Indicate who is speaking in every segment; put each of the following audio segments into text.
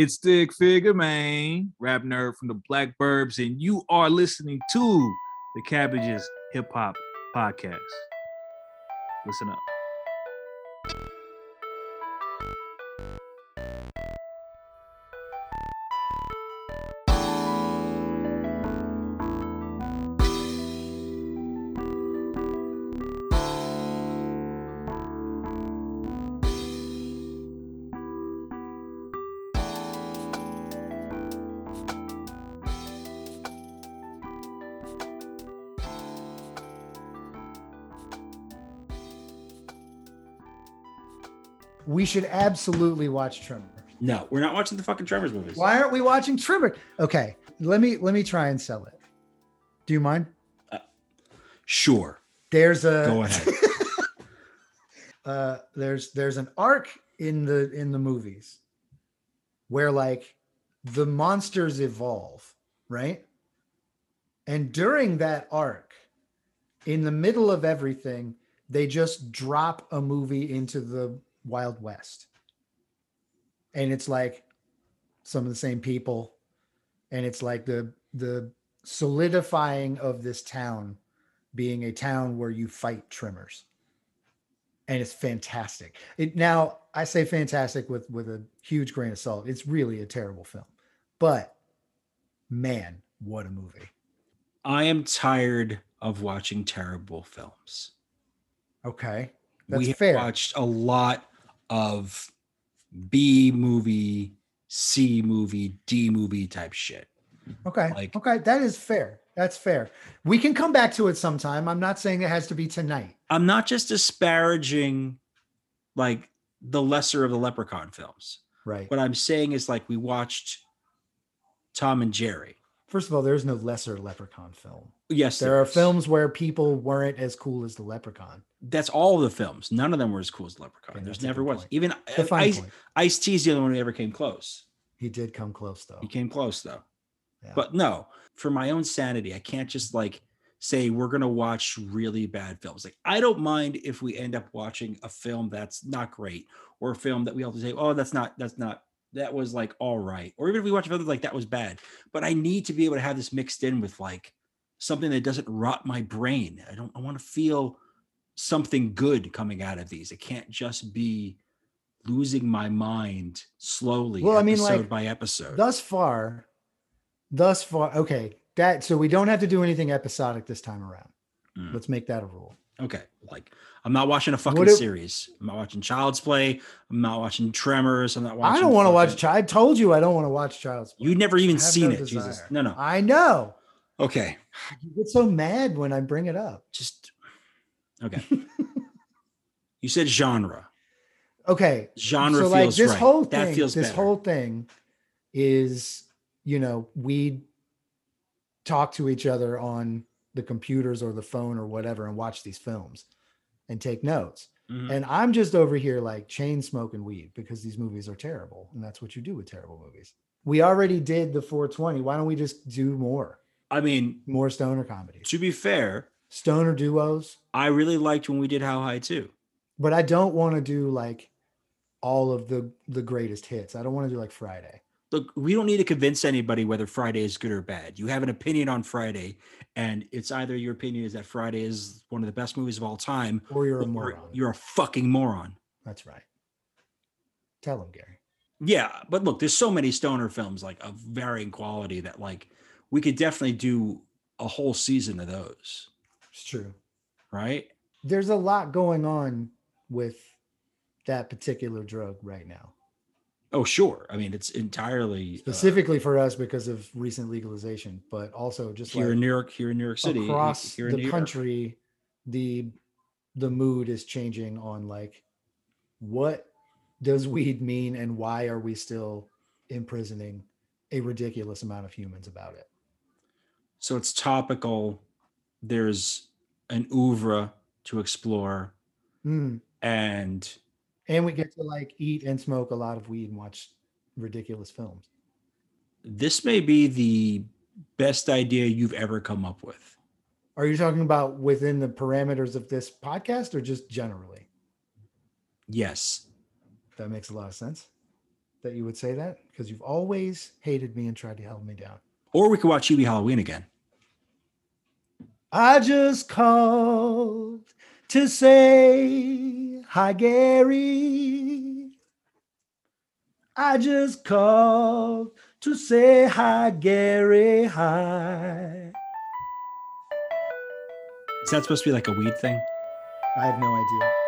Speaker 1: It's Stick Figure Man, rap nerd from the Black Burbs, and you are listening to the Cabbages Hip Hop Podcast. Listen up.
Speaker 2: We should absolutely watch Trimmer.
Speaker 3: No, we're not watching the fucking Tremors movies.
Speaker 2: Why aren't we watching Trimmer? Okay, let me let me try and sell it. Do you mind?
Speaker 3: Sure.
Speaker 2: There's a
Speaker 3: Go ahead.
Speaker 2: uh there's there's an arc in the in the movies where like the monsters evolve, right? And during that arc, in the middle of everything, they just drop a movie into the Wild West. And it's like some of the same people. And it's like the the solidifying of this town being a town where you fight trimmers. And it's fantastic. It now i say fantastic with with a huge grain of salt. It's really a terrible film. But man what a movie.
Speaker 3: I am tired of watching terrible films.
Speaker 2: okay. That's
Speaker 3: we have
Speaker 2: fair.
Speaker 3: watched a lot of B movie, C movie, D movie type shit.
Speaker 2: okay
Speaker 3: like-
Speaker 2: okay that is fair that's fair we can come back to it sometime i'm not saying it has to be tonight
Speaker 3: I'm not just disparaging like the lesser of the leprechaun films.
Speaker 2: right
Speaker 3: What I'm saying is like we watched Tom and Jerry.
Speaker 2: first of all there's no lesser leprechaun film
Speaker 3: Yes,
Speaker 2: there are
Speaker 3: is.
Speaker 2: films where people weren't as cool as the leprechaun
Speaker 3: That's all the films. None of them were as cool as Leprechaun.
Speaker 2: Okay,
Speaker 3: There's never was.
Speaker 2: point.
Speaker 3: Even Ice. Ice T's the only one who ever came close.
Speaker 2: he did come close though
Speaker 3: He came close though.
Speaker 2: Yeah.
Speaker 3: But no, for my own sanity, I can't just like say we're gonna watch really bad films. Like I don't mind if we end up watching a film that's not great, or a film that we all have to say, oh, that's not, that's not, that was like all right. Or even if we watch a film like that was bad. But I need to be able to have this mixed in with like something that doesn't rot my brain. I don't I want to feel something good coming out of these. It can't just be losing my mind slowly
Speaker 2: Well, I mean,
Speaker 3: episode
Speaker 2: like,
Speaker 3: by episode.
Speaker 2: thus far thus far okay that so we don't have to do anything episodic this time around
Speaker 3: Mm.
Speaker 2: let's make that a rule
Speaker 3: Okay, like I'm not watching a fucking
Speaker 2: if-
Speaker 3: series. I'm not watching Child's Play. I'm not watching Tremors. I'm not watching.
Speaker 2: i don't want to watch i told you i don't want to watch child's Play.
Speaker 3: You never even seen
Speaker 2: no
Speaker 3: it, Jesus. No, no.
Speaker 2: i know
Speaker 3: Okay,
Speaker 2: you get so mad when i bring it up
Speaker 3: just okay. you said genre.
Speaker 2: okay
Speaker 3: Genre
Speaker 2: so like this
Speaker 3: right.
Speaker 2: whole thing
Speaker 3: that feels
Speaker 2: this
Speaker 3: better.
Speaker 2: whole thing is you know we talk to each other on the computers or the phone or whatever and watch these films and take notes
Speaker 3: Mhm.
Speaker 2: and i'm just over here like chain smoking weed because these movies are terrible and that's what you do with terrible movies we already did the 420 why don't we just do more
Speaker 3: I mean,
Speaker 2: more stoner comedy.
Speaker 3: to be fair,
Speaker 2: stoner duos
Speaker 3: I really liked when we did How High too.
Speaker 2: but i don't want to do like all of the the greatest hits i don't want to do like friday
Speaker 3: Look, we don't need to convince anybody whether Friday is good or bad. You have an opinion on Friday, and it's either your opinion is that Friday is one of the best movies of all time,
Speaker 2: or you're a
Speaker 3: or
Speaker 2: moron
Speaker 3: you're a fucking moron.
Speaker 2: That's right. Tell him, Gary.
Speaker 3: Yeah, but look, there's so many stoner films like of varying quality that like we could definitely do a whole season of those,
Speaker 2: It's true.
Speaker 3: right?
Speaker 2: There's a lot going on with that particular drug right now,
Speaker 3: Oh, sure. I mean, it's entirely uh,
Speaker 2: specifically for us because of recent legalization, but also just
Speaker 3: here
Speaker 2: like
Speaker 3: in New York, here in New York City,
Speaker 2: across
Speaker 3: here in New
Speaker 2: the
Speaker 3: York.
Speaker 2: country, the the mood is changing on like what does weed mean and why are we still imprisoning a ridiculous amount of humans about it?
Speaker 3: So it's topical. There's an oeuvre to explore,
Speaker 2: Mm.
Speaker 3: and
Speaker 2: And we get to like eat and smoke a lot of weed and watch ridiculous films.
Speaker 3: this may be the best idea you've ever come up with.
Speaker 2: Are you talking about within the parameters of this podcast or just generally?
Speaker 3: Yes.
Speaker 2: That makes a lot of sense. that you would say that because you've always hated me and tried to help me down.
Speaker 3: Or we could watch Hubie Halloween again.
Speaker 2: I just called to say hi, Gary. I just called to say hi, Gary. Hi.
Speaker 3: Is that supposed to be like a weed thing?
Speaker 2: I have no idea.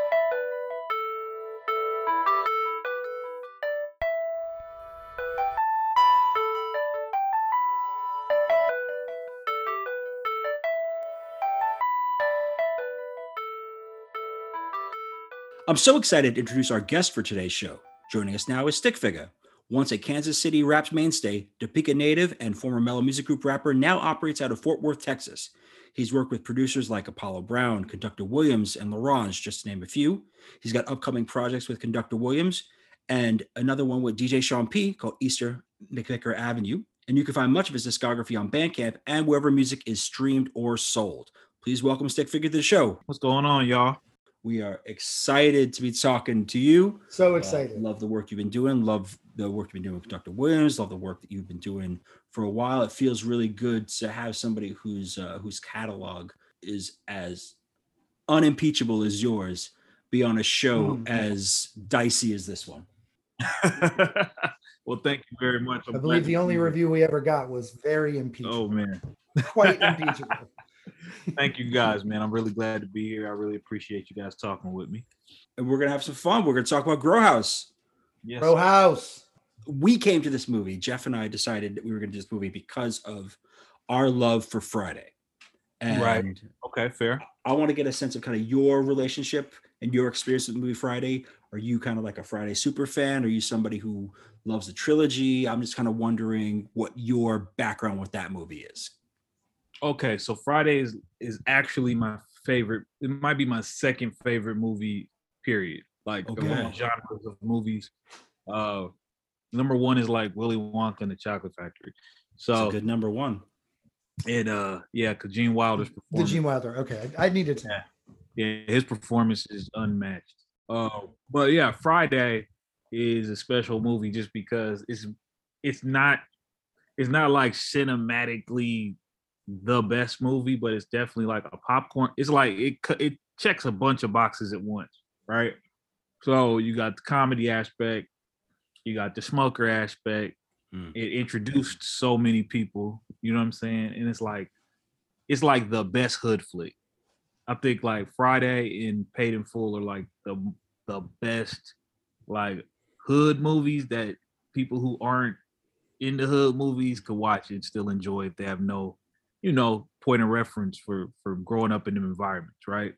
Speaker 3: I'm so excited to introduce our guest for today's show. Joining us now is Stick Figure. Once a Kansas City rap mainstay, Topeka native and former Mello Music Group rapper, now operates out of Fort Worth, Texas. He's worked with producers like Apollo Brown, Conductor Williams, and L'Orange, just to name a few. He's got upcoming projects with Conductor Williams and another one with DJ Sean P called Easter McVicker Avenue. And you can find much of his discography on Bandcamp and wherever music is streamed or sold. Please welcome Stick Figure to the show.
Speaker 1: What's going on, y'all?
Speaker 3: We are excited to be talking to you.
Speaker 2: So
Speaker 3: Uh,
Speaker 2: excited.
Speaker 3: love the work you've been doing. Love the work you've been doing with Dr. Williams. Love the work that you've been doing for a while. It feels really good to have somebody whose uh, whose catalog is as unimpeachable as yours be on a show
Speaker 2: Mm.
Speaker 3: as dicey as this one.
Speaker 1: well, thank you very much. I'm
Speaker 2: I believe the only
Speaker 1: be here.
Speaker 2: review we ever got was very impeachable.
Speaker 1: Oh man,
Speaker 2: Quite impeachable.
Speaker 1: thank you guys, man. I'm really glad to be here. I really appreciate you guys talking with me.
Speaker 3: And we're gonna have some fun. We're gonna talk about Grow House.
Speaker 1: Yes,
Speaker 2: Row House.
Speaker 3: we came to this movie. Jeff and I decided that we were going to do this movie because of our love for Friday. And
Speaker 1: Right. okay, fair.
Speaker 3: I want to get a sense of kind of your relationship and your experience with the movie Friday. Are you kind of like a Friday super fan? Are you somebody who loves the trilogy? I'm just kind of wondering what your background with that movie is.
Speaker 1: Okay, so Friday is is actually my favorite. It might be my second favorite movie. Period. Like
Speaker 3: Okay.
Speaker 1: among genres of movies. Uh, number one is like Willy Wonka and the Chocolate Factory.
Speaker 3: It's
Speaker 1: So
Speaker 3: a good number one.
Speaker 1: it uh yeah, because Gene Wilder's
Speaker 2: The. Gene Wilder. Okay. I, I needed to know.
Speaker 1: yeah, his performance is unmatched. Uh, but yeah, Friday is a special movie just because it's it's not it's not like cinematically the best movie, but it's definitely like a popcorn. It's like it it checks a bunch of boxes at once, right? So you got the comedy aspect, you got the smoker aspect.
Speaker 3: Mm.
Speaker 1: It introduced so many people, you know what I'm saying? And it's like it's like the best hood flick. I think like Friday and Paid in Full are like the the best like hood movies that people who aren't into hood movies could watch and still enjoy if they have no, you know, point of reference for for growing up in them environments, right?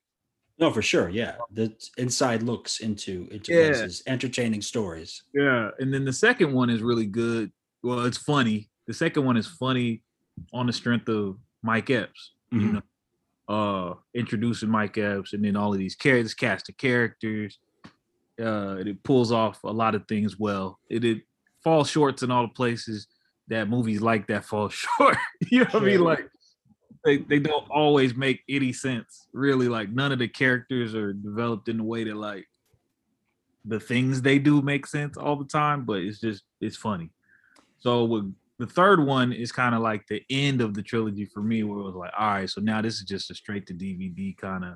Speaker 3: No, for sure. Yeah. The inside looks into into
Speaker 1: Yeah.
Speaker 3: places, entertaining stories.
Speaker 1: Yeah, and then the second one is really good. Well, it's funny. The second one is funny on the strength of Mike Epps. You
Speaker 3: Mhm.
Speaker 1: know, uh, introducing Mike Epps, and then all of these characters, cast of characters. Uh, it pulls off a lot of things well. It it falls short in all the places that movies like that fall short. you know what I mean? Like they, they don't always make any sense. Really, like none of the characters are developed in a way that like the things they do make sense all the time, but it's just it's funny. So with the third one is kind of like the end of the trilogy for me, where it was like, all right, so now this is just a straight to DVD kind of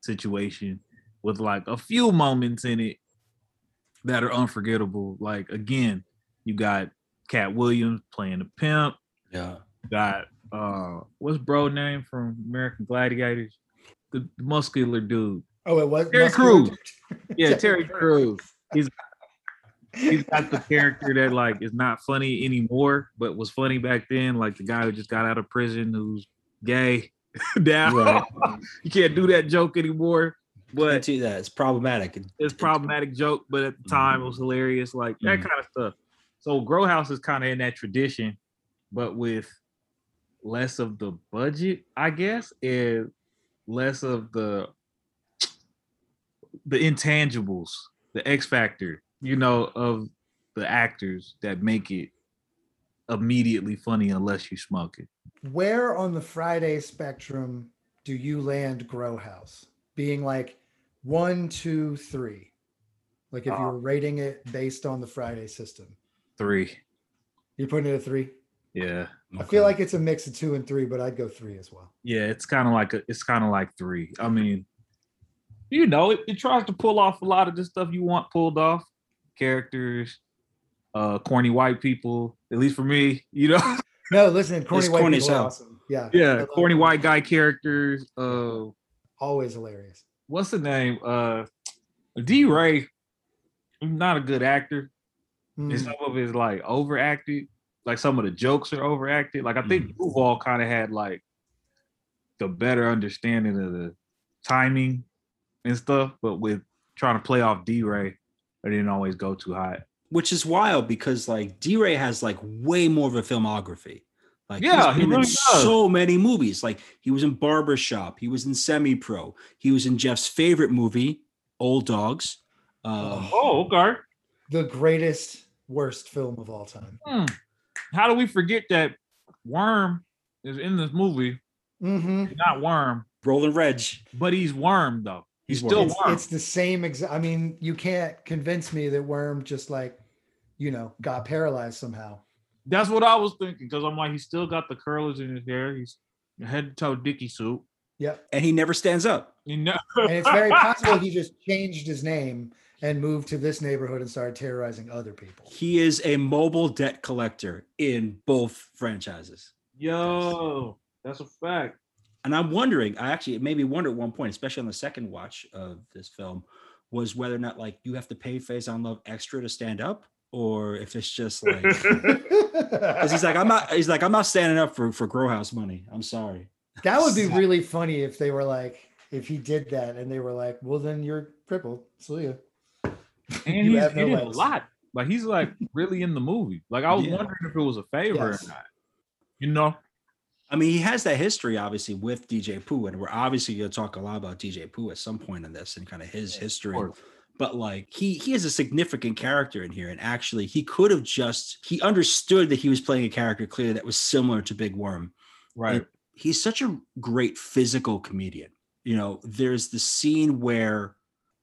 Speaker 1: situation with like a few moments in it that are unforgettable. Like again, you got Katt Williams playing the pimp.
Speaker 3: Yeah.
Speaker 1: You got uh what's bro name from American Gladiators? The, the muscular dude.
Speaker 2: Oh, it was
Speaker 1: Terry Crews. Yeah, Terry Crews. He's he's got the character that like is not funny anymore, but was funny back then. Like the guy who just got out of prison who's gay. now
Speaker 3: Right.
Speaker 1: you can't do that joke anymore.
Speaker 3: I
Speaker 1: But
Speaker 3: see that. It's problematic.
Speaker 1: it's problematic joke, but at the time it was hilarious, like that
Speaker 3: Mhm.
Speaker 1: kind of stuff. So Grow House is kind of in that tradition, but with less of the budget, I guess, and less of the the intangibles, the X factor, you know, of the actors that make it immediately funny unless you smoke it.
Speaker 2: Where on the Friday spectrum do you land Grow House? Being like one, two, three. Like if you
Speaker 1: Uh,
Speaker 2: were rating it based on the Friday system,
Speaker 1: Three.
Speaker 2: you're putting it at three.
Speaker 1: Yeah.
Speaker 2: I feel like it's a mix of two and three, but I'd go three as well.
Speaker 1: Yeah, it's kind of like a, it's kind of like three. I mean, you know, it, it tries to pull off a lot of the stuff you want pulled off. Characters, uh, corny white people. At least for me, you know.
Speaker 2: No, listen, corny
Speaker 3: It's
Speaker 2: white
Speaker 3: corny
Speaker 2: people are awesome. Yeah,
Speaker 1: yeah,
Speaker 2: love
Speaker 1: corny white guy characters. Uh,
Speaker 2: always hilarious.
Speaker 1: what's the name? Uh, DeRay. Not a good actor. And
Speaker 2: Mm.
Speaker 1: some of it is like overacted. Like some of the jokes are overacted. Like I think Duval kind of had like the better understanding of the timing and stuff, but with trying to play off DeRay, I didn't always go too high.
Speaker 3: which is wild because like DeRay has like way more of a filmography. Like
Speaker 1: Yeah,
Speaker 3: he's
Speaker 1: he
Speaker 3: been in
Speaker 1: really does.
Speaker 3: so many movies. Like he was in Barbershop, he was in Semi Pro, he was in Jeff's favorite movie, Old Dogs. Um,
Speaker 1: Oh, okay.
Speaker 2: The greatest worst film of all time.
Speaker 1: Hmm. How do we forget that Worm is in this movie?
Speaker 2: hmm
Speaker 1: not Worm,
Speaker 3: Roland Reg.
Speaker 1: but he's Worm though. He's,
Speaker 3: He's
Speaker 1: still
Speaker 3: Worm.
Speaker 2: It's,
Speaker 1: Worm.
Speaker 2: it's the same exact. I mean, you can't convince me that Worm just like, you know, got paralyzed somehow.
Speaker 1: That's what I was thinking because I'm like, he's still got the curlers in his hair. He's head to toe Dicky suit.
Speaker 2: Yep.
Speaker 3: And he never stands up.
Speaker 1: You know,
Speaker 2: And it's very possible he just changed his name and moved to this neighborhood and started terrorizing other people.
Speaker 3: He is a mobile debt collector in both franchises.
Speaker 1: Yo, that's a fact.
Speaker 3: And I'm wondering, I actually it made me wonder at one point, especially on the second watch of this film, was whether or not like you have to pay Faizon Love extra to stand up, or if it's just like because he's like, I'm not he's like, I'm not standing up for for Grow House money. I'm sorry.
Speaker 2: that would be really funny if they were like, if he did that and they were like, well, then you're crippled. See ya.
Speaker 1: And he's
Speaker 2: no
Speaker 1: in a lot. Like he's like really in the movie. Like I was
Speaker 3: Yeah.
Speaker 1: wondering if it was a favor
Speaker 2: Yes.
Speaker 1: or not. You know?
Speaker 3: I mean, he has that history obviously with DJ Pooh, and we're obviously going to talk a lot about DJ Pooh at some point in this and kind of his history.
Speaker 1: course.
Speaker 3: But like he he is a significant character in here, and actually he could have just he understood that he was playing a character clearly that was similar to Big Worm.
Speaker 1: Right.
Speaker 3: He's such a great physical comedian. You know, there's the scene where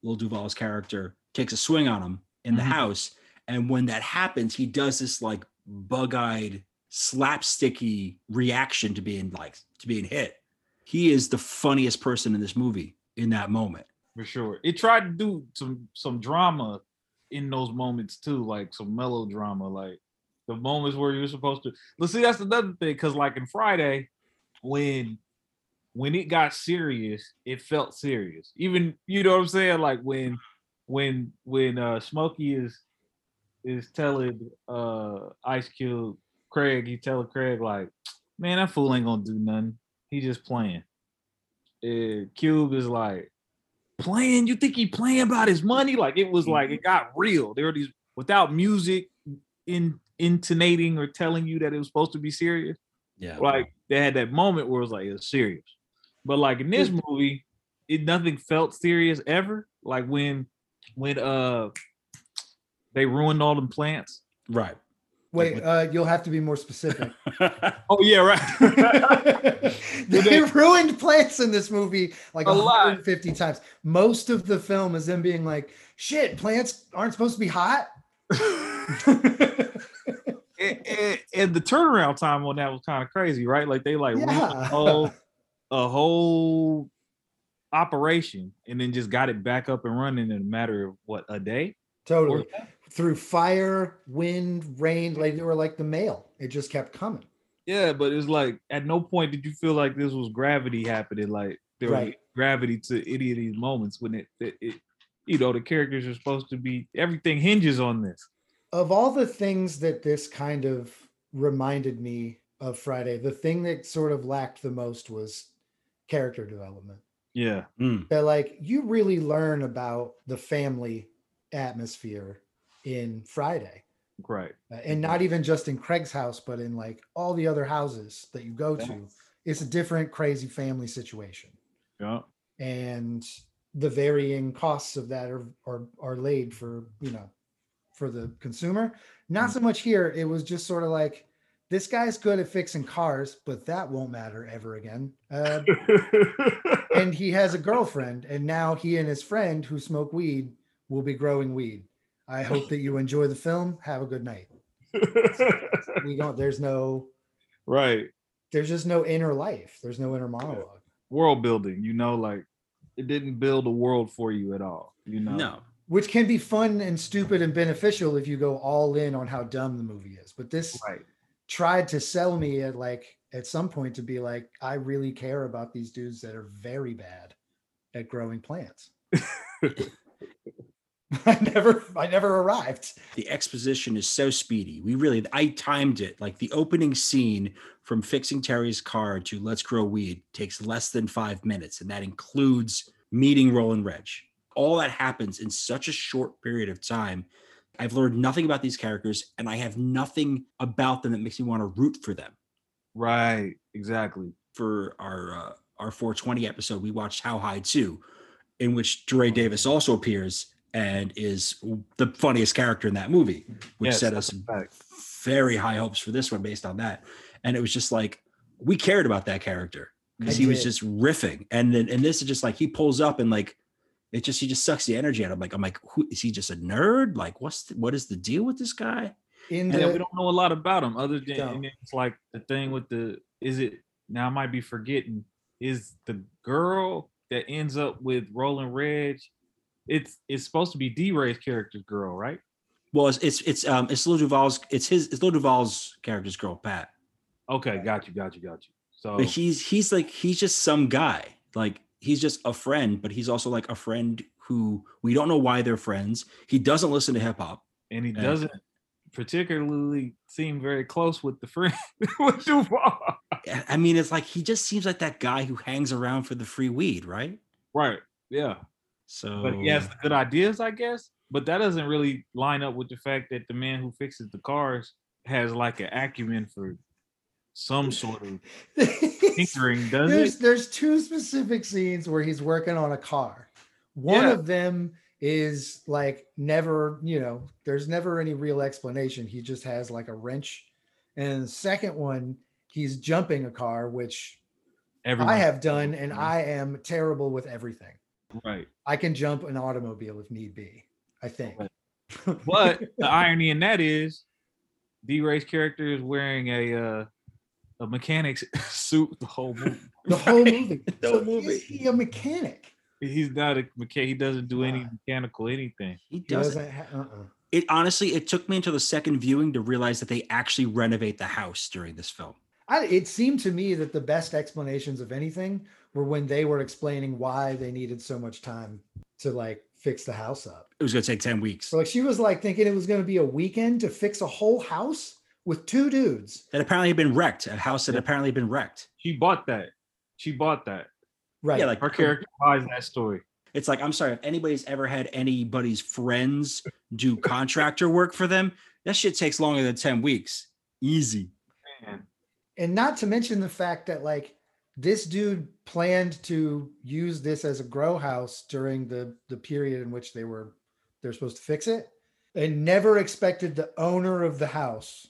Speaker 3: Lil Duval's character takes a swing on him in the
Speaker 1: Mhm.
Speaker 3: house, and when that happens, he does this like bug-eyed slapsticky reaction to being like to being hit. He is the funniest person in this movie in that moment.
Speaker 1: for sure. It tried to do some some drama in those moments too, like some melodrama, like the moments where you're supposed to. Let's see, that's another thing, because like in Friday, when when it got serious, it felt serious. Even you know what I'm saying, like when when when uh Smokey is is telling uh Ice Cube Craig, he telling Craig like, man, that fool ain't gonna do nothing. He just playing. And Cube is like, playing? You think he playing about his money? Like it was like it got real. There were these without music in intonating or telling you that it was supposed to be serious.
Speaker 3: Yeah.
Speaker 1: Like they had that moment where it was like it's serious. But like in this movie, it nothing felt serious ever. Like when when uh they ruined all them plants.
Speaker 3: Right.
Speaker 2: Wait, uh, you'll have to be more specific.
Speaker 1: Oh yeah, right.
Speaker 2: they ruined plants in this movie like
Speaker 1: A lot.
Speaker 2: 150 times. Most of the film is them being like, shit, plants aren't supposed to be hot.
Speaker 1: and, and- and the turnaround time on that was kind of crazy, right? Like they like ruined
Speaker 2: Yeah.
Speaker 1: a whole, a whole operation and then just got it back up and running in a matter of what a day.
Speaker 2: Totally.
Speaker 1: Or-
Speaker 2: Through fire, wind, rain, like they were like the mail. It just kept coming.
Speaker 1: Yeah, but it's like at no point did you feel like this was gravity happening. Like there was gravity to any of these moments when it, it, it, you know, the characters are supposed to be. Everything hinges on this.
Speaker 2: Of all the things that this kind of reminded me of Friday, the thing that sort of lacked the most was character development.
Speaker 1: Yeah,
Speaker 3: Mm.
Speaker 2: that like you really learn about the family atmosphere in Friday.
Speaker 1: right.
Speaker 2: Uh, and not even just in Craig's house, but in like all the other houses that you go to. It's a different crazy family situation.
Speaker 1: Yeah,
Speaker 2: And the varying costs of that are are, are laid for, you know, for the consumer. Not so much here. It was just sort of like this guy's good at fixing cars, but that won't matter ever again. Uh, and he has a girlfriend, and now he and his friend who smoke weed we'll be growing weed. I hope that you enjoy the film. Have a good night. We don't. There's no.
Speaker 1: right.
Speaker 2: There's just no inner life. There's no inner monologue.
Speaker 1: World building, you know, like it didn't build a world for you at all. You know.
Speaker 3: No.
Speaker 2: Which can be fun and stupid and beneficial if you go all in on how dumb the movie is. But this
Speaker 1: Right.
Speaker 2: Tried to sell me at like at some point to be like, I really care about these dudes that are very bad at growing plants. I never I never arrived.
Speaker 3: the exposition is so speedy. We really, I timed it. Like the opening scene from fixing Terry's car to Let's Grow Weed takes less than five minutes, and that includes meeting Roland Reg. All that happens in such a short period of time. I've learned nothing about these characters, and I have nothing about them that makes me want to root for them.
Speaker 1: Right. Exactly.
Speaker 3: For our uh, our 420 episode, we watched How High 2, in which DeRay Davis also appears and is the funniest character in that movie, which
Speaker 1: Yes,
Speaker 3: set us very high hopes for this one based on that. And it was just like we cared about that character because he was just riffing. And then and this is just like he pulls up and like it just he just sucks the energy out. of him. like I'm like, who is he just a nerd? Like what's the, what is the deal with this guy?
Speaker 2: In
Speaker 1: And then we don't know a lot about him other than it's like the thing with the is it now I might be forgetting is the girl that ends up with Roland Reg. It's it's supposed to be DeRay's character's girl, right?
Speaker 3: Well, it's it's it's um it's Lil Duval's it's his it's Lil Duval's character's girl, Pat.
Speaker 1: Okay, got you, got you, got you. So
Speaker 3: But he's he's like he's just some guy. Like he's just a friend, but he's also like a friend who we don't know why they're friends. He doesn't listen to hip hop.
Speaker 1: and he
Speaker 3: Yeah.
Speaker 1: doesn't particularly seem very close with the friend with Duval.
Speaker 3: I- I mean, it's like he just seems like that guy who hangs around for the free weed, right?
Speaker 1: Right. Yeah.
Speaker 3: So
Speaker 1: But he has good ideas, I guess. But that doesn't really line up with the fact that the man who fixes the cars has like an acumen for some sort of tinkering, does
Speaker 2: there's
Speaker 1: it?
Speaker 2: there's two specific scenes where he's working on a car. One
Speaker 1: Yeah.
Speaker 2: of them is like never, you know, there's never any real explanation. He just has like a wrench. And the second one, he's jumping a car, which
Speaker 1: Everyone,
Speaker 2: I have done, and. I am terrible with everything.
Speaker 1: right.
Speaker 2: I can jump an automobile if need be, I think.
Speaker 1: Right. But the irony in that is DeRay's character is wearing a uh a mechanic's suit the whole movie.
Speaker 2: The whole movie.
Speaker 3: The
Speaker 2: So
Speaker 3: whole movie.
Speaker 2: Is he a mechanic?
Speaker 1: He's not a mechanic, he doesn't do any mechanical anything.
Speaker 3: he
Speaker 2: He
Speaker 3: doesn't.
Speaker 2: doesn't. Ha- uh-uh.
Speaker 3: It honestly, it took me until the second viewing to realize that they actually renovate the house during this film.
Speaker 2: I, it seemed to me that the best explanations of anything were when they were explaining why they needed so much time to like fix the house up.
Speaker 3: It was going to take ten weeks.
Speaker 2: So like she was like thinking it was going to be a weekend to fix a whole house with two dudes.
Speaker 3: That apparently had been wrecked. A house that apparently had been wrecked.
Speaker 1: She bought that. She bought that.
Speaker 2: Right.
Speaker 3: Yeah, like
Speaker 1: Her character buys that story.
Speaker 3: It's like, I'm sorry, if anybody's ever had anybody's friends do contractor work for them, that shit takes longer than 10 weeks. Easy.
Speaker 1: Man.
Speaker 2: and not to mention the fact that like this dude planned to use this as a grow house during the the period in which they were they're supposed to fix it and never expected the owner of the house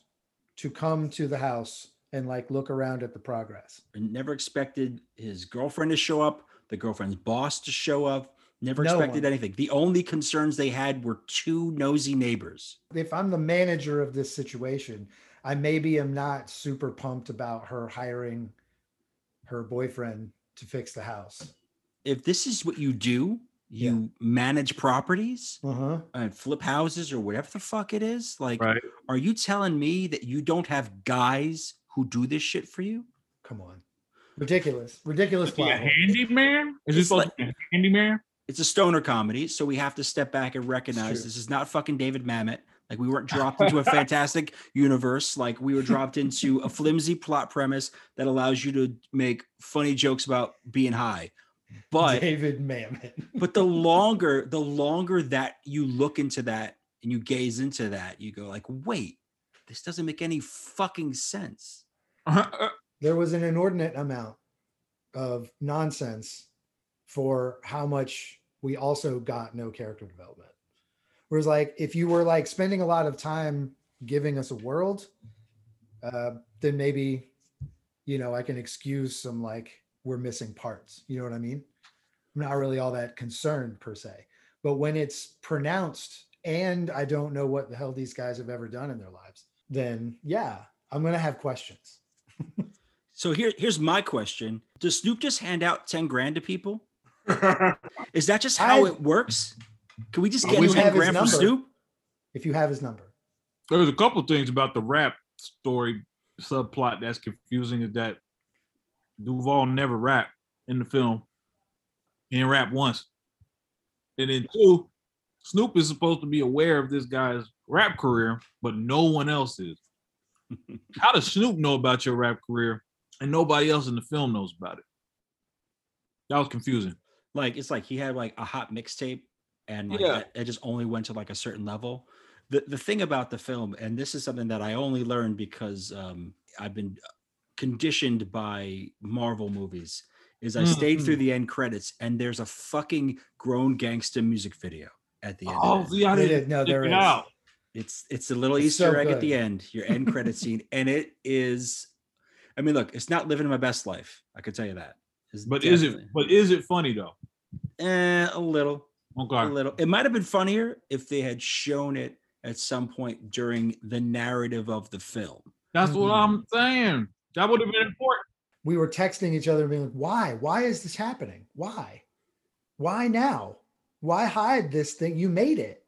Speaker 2: to come to the house and like look around at the progress
Speaker 3: I never expected his girlfriend to show up, the girlfriend's boss to show up. Never
Speaker 2: No
Speaker 3: expected
Speaker 2: one.
Speaker 3: anything. The only concerns they had were two nosy neighbors.
Speaker 2: if i'm the manager of this situation i maybe am not super pumped about her hiring her boyfriend to fix the house
Speaker 3: If this is what you do,
Speaker 2: Yeah.
Speaker 3: you manage properties
Speaker 2: uh-huh
Speaker 3: and flip houses or whatever the fuck it is. Like,
Speaker 1: Right.
Speaker 3: are you telling me that you don't have guys who do this shit for you?
Speaker 2: come on ridiculous ridiculous
Speaker 1: Be a handyman? Is he
Speaker 3: It's like-
Speaker 1: to be a handyman?
Speaker 3: it's a stoner comedy, so we have to step back and recognize this is not fucking David Mamet. Like we weren't dropped into a fantastic universe. Like we were dropped into a flimsy plot premise that allows you to make funny jokes about being high. But
Speaker 2: David Mamet.
Speaker 3: but the longer the longer that you look into that and you gaze into that, you go like, wait, this doesn't make any fucking sense.
Speaker 2: there was an inordinate amount of nonsense for how much we also got no character development. Whereas, like, if you were like spending a lot of time giving us a world, uh, then maybe, you know, I can excuse some like we're missing parts. You know what I mean? I'm not really all that concerned per se. But when it's pronounced and I don't know what the hell these guys have ever done in their lives, then yeah, I'm gonna have questions.
Speaker 3: So here, here's my question: Does Snoop just hand out ten grand to people? Is that just how
Speaker 2: I-
Speaker 3: it works? Can we just get
Speaker 1: wish
Speaker 3: ten grand from. Snoop?
Speaker 2: If you have his number.
Speaker 1: There's a couple things about the rap story subplot that's confusing. Is that Duval never rapped in the film. He didn't rap once. And then two, Snoop is supposed to be aware of this guy's rap career, but no one else is. How does Snoop know about your rap career and nobody else in the film knows about it? That was confusing.
Speaker 3: Like it's like he had like a hot mixtape, and like
Speaker 1: Yeah.
Speaker 3: that- it just only went to like a certain level. The the thing about the film, and this is something that I only learned because um, I've been conditioned by Marvel movies, is I stayed through the end credits, and there's a fucking grown gangsta music video at the end. of
Speaker 1: Oh,
Speaker 3: it.
Speaker 1: see, I
Speaker 2: They
Speaker 1: didn't
Speaker 2: did- no, there
Speaker 1: it
Speaker 2: is.
Speaker 1: out.
Speaker 3: It's it's a little
Speaker 2: It's
Speaker 3: Easter
Speaker 2: so
Speaker 3: egg at the end, your end credit scene, and it is. I mean, look, it's not living my best life. I could tell you that. It's
Speaker 1: But is it but is it funny though?
Speaker 3: Eh, a little,
Speaker 1: Okay.
Speaker 3: a little. It might have been funnier if they had shown it at some point during the narrative of the film.
Speaker 1: That's what
Speaker 2: Mhm.
Speaker 1: I'm saying. That would have been important.
Speaker 2: We were texting each other being like, why? Why is this happening? Why? Why now? Why hide this thing? You made it.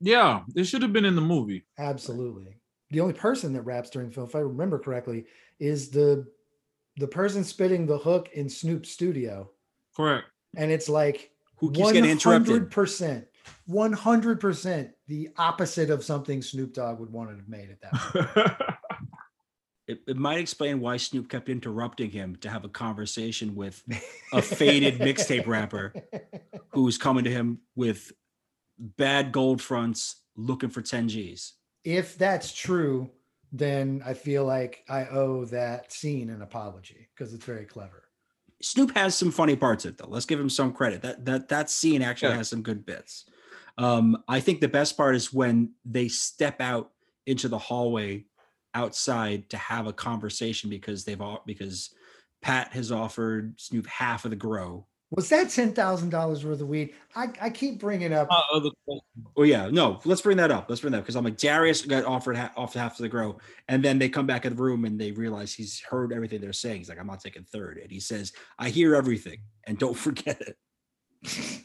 Speaker 1: Yeah, it should have been in the movie.
Speaker 2: Absolutely. The only person that raps during the film, if I remember correctly, is the the person spitting the hook in Snoop's studio.
Speaker 1: Correct.
Speaker 2: And it's like
Speaker 3: Who keeps getting interrupted?
Speaker 2: percent, one hundred percent the opposite of something Snoop Dogg would want to have made at that point.
Speaker 3: It, it might explain why Snoop kept interrupting him to have a conversation with a faded mixtape rapper who's coming to him with bad gold fronts, looking for 10 G's.
Speaker 2: if that's true, then I feel like I owe that scene an apology because it's very clever.
Speaker 3: Snoop has some funny parts in it though. Let's give him some credit. That that that scene actually
Speaker 1: Yeah.
Speaker 3: has some good bits. Um, I think the best part is when they step out into the hallway outside to have a conversation because they've all because Pat has offered Snoop half of the grow.
Speaker 2: Was that ten thousand dollars worth of weed? I, I keep bringing up.
Speaker 1: Uh, oh, My other question-
Speaker 3: Oh yeah, no, let's bring that up. Let's bring that up because I'm like Darius got offered ha- off half of the grow, and then they come back in the room and they realize he's heard everything they're saying. He's like, I'm not taking third, and he says, I hear everything, and don't forget it.
Speaker 2: this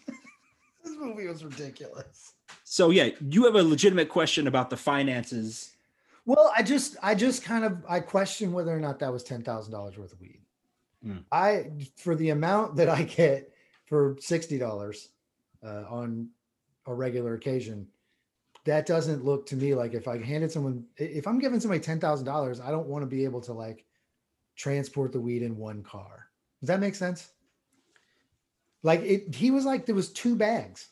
Speaker 2: movie was ridiculous.
Speaker 3: So yeah, you have a legitimate question about the finances.
Speaker 2: Well, I just I just kind of I question whether or not that was ten thousand dollars worth of weed.
Speaker 3: Mm.
Speaker 2: I for the amount that I get for sixty dollars uh, on a regular occasion, that doesn't look to me like if I handed someone if I'm giving somebody ten thousand dollars, I don't want to be able to like transport the weed in one car. Does that make sense? Like it, he was like there was two bags,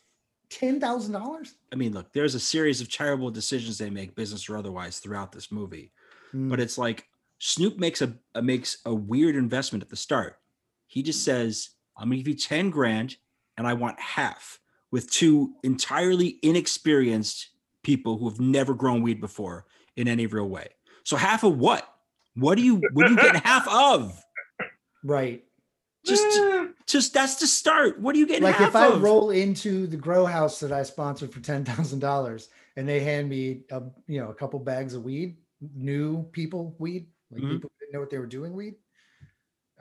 Speaker 2: ten thousand dollars.
Speaker 3: I mean, look, there's a series of terrible decisions they make, business or otherwise, throughout this movie. Hmm. But it's like Snoop makes a, a makes a weird investment at the start. He just says, "I'm gonna give you ten grand, and I want half." With two entirely inexperienced people who have never grown weed before in any real way. So half of what? What do you what are you getting half of?
Speaker 2: right.
Speaker 3: Just just that's the start. What are you getting
Speaker 2: like
Speaker 3: half
Speaker 2: if I
Speaker 3: of?
Speaker 2: roll into the grow house that I sponsored for ten thousand dollars and they hand me a you know a couple bags of weed, new people weed, like
Speaker 3: Mhm.
Speaker 2: people didn't know what they were doing weed,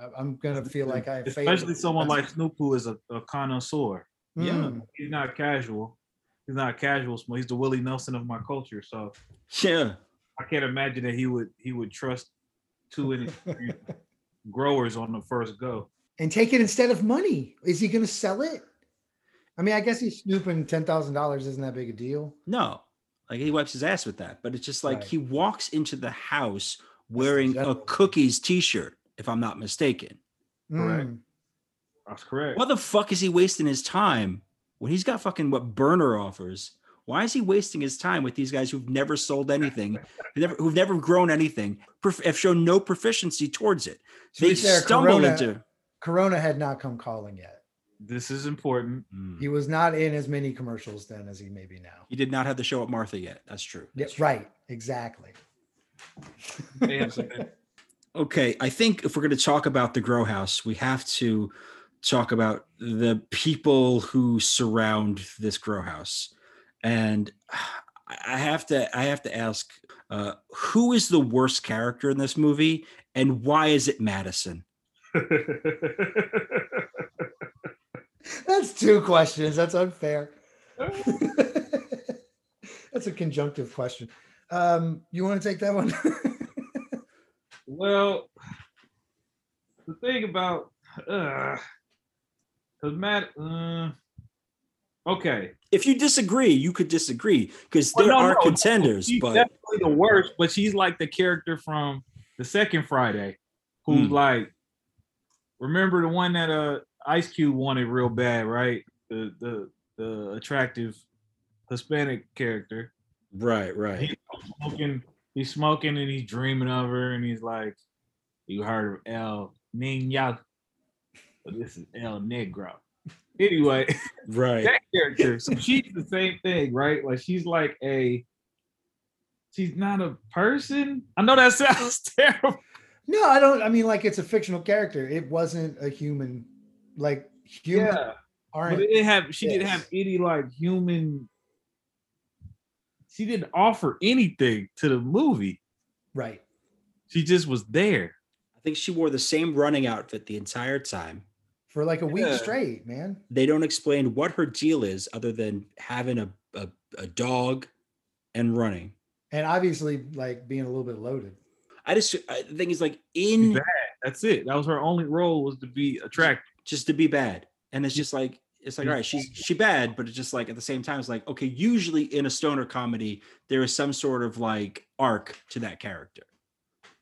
Speaker 2: I- I'm gonna feel like I failed.
Speaker 1: especially someone like Snoop who is a, a connoisseur.
Speaker 3: Yeah.
Speaker 2: Mm.
Speaker 1: He's not casual. He's not a casual smoker. He's the Willie Nelson of my culture. So
Speaker 3: yeah.
Speaker 1: I can't imagine that he would he would trust two inexperienced growers on the first go.
Speaker 2: And take it instead of money. Is he gonna sell it? I mean, I guess he's snooping ten thousand dollars isn't that big a deal.
Speaker 3: No, like he wipes his ass with that. But it's just like
Speaker 2: Right.
Speaker 3: he walks into the house wearing a cookies t-shirt, if I'm not mistaken.
Speaker 1: Correct.
Speaker 2: Mm.
Speaker 1: That's correct.
Speaker 3: What the fuck is he wasting his time when he's got fucking what burner offers? Why is he wasting his time with these guys who've never sold anything, who've never, who've never grown anything, prof- have shown no proficiency towards it?
Speaker 2: To
Speaker 3: They
Speaker 2: fair,
Speaker 3: stumble
Speaker 2: Corona-
Speaker 3: into.
Speaker 2: Corona had not come calling yet.
Speaker 1: This is important.
Speaker 3: Mm.
Speaker 2: He was not in as many commercials then as he may be now.
Speaker 3: He did not have the show at Martha yet. That's true.
Speaker 2: Yeah,
Speaker 3: true.
Speaker 2: right. Exactly.
Speaker 1: They have said-
Speaker 3: Okay, I think if we're going to talk about the grow house, we have to talk about the people who surround this grow house, and I have to I have to ask, uh, who is the worst character in this movie, and why is it Madison?
Speaker 2: That's two questions. That's unfair. That's a conjunctive question. Um, you want to take that one?
Speaker 1: well, the thing about uh because Matt uh, okay.
Speaker 3: If you disagree, you could disagree because
Speaker 1: Well,
Speaker 3: there
Speaker 1: no,
Speaker 3: are
Speaker 1: no,
Speaker 3: contenders,
Speaker 1: She's
Speaker 3: but
Speaker 1: definitely the worst, but she's like the character from the second Friday, who's
Speaker 3: Hmm.
Speaker 1: like, remember the one that uh Ice Cube wanted real bad, right? The the the attractive Hispanic character.
Speaker 3: right, right.
Speaker 1: He's smoking, he's smoking, and he's dreaming of her, and he's like, "You heard of El Nino? But this is El Negro." Anyway,
Speaker 3: Right.
Speaker 1: that character. So she's the same thing, right? Like she's like a she's not a person. I know that sounds terrible.
Speaker 2: No, I don't. I mean, like it's a fictional character. It wasn't a human. Like human
Speaker 1: Yeah. But
Speaker 2: aren't.
Speaker 1: it didn't have she didn't have any like human she didn't offer anything to the movie.
Speaker 2: right.
Speaker 1: She just was there.
Speaker 3: I think she wore the same running outfit the entire time.
Speaker 2: For like a week
Speaker 1: Yeah.
Speaker 2: straight, man.
Speaker 3: They don't explain what her deal is other than having a, a, a dog and running.
Speaker 2: And obviously, like being a little bit loaded.
Speaker 3: I just I, the thing is like in
Speaker 1: bad. That's it. That was her only role was to be attractive.
Speaker 3: just to be bad. And it's just like it's like all right, she's she bad, but it's just like at the same time, it's like okay. Usually in a stoner comedy, there is some sort of like arc to that character.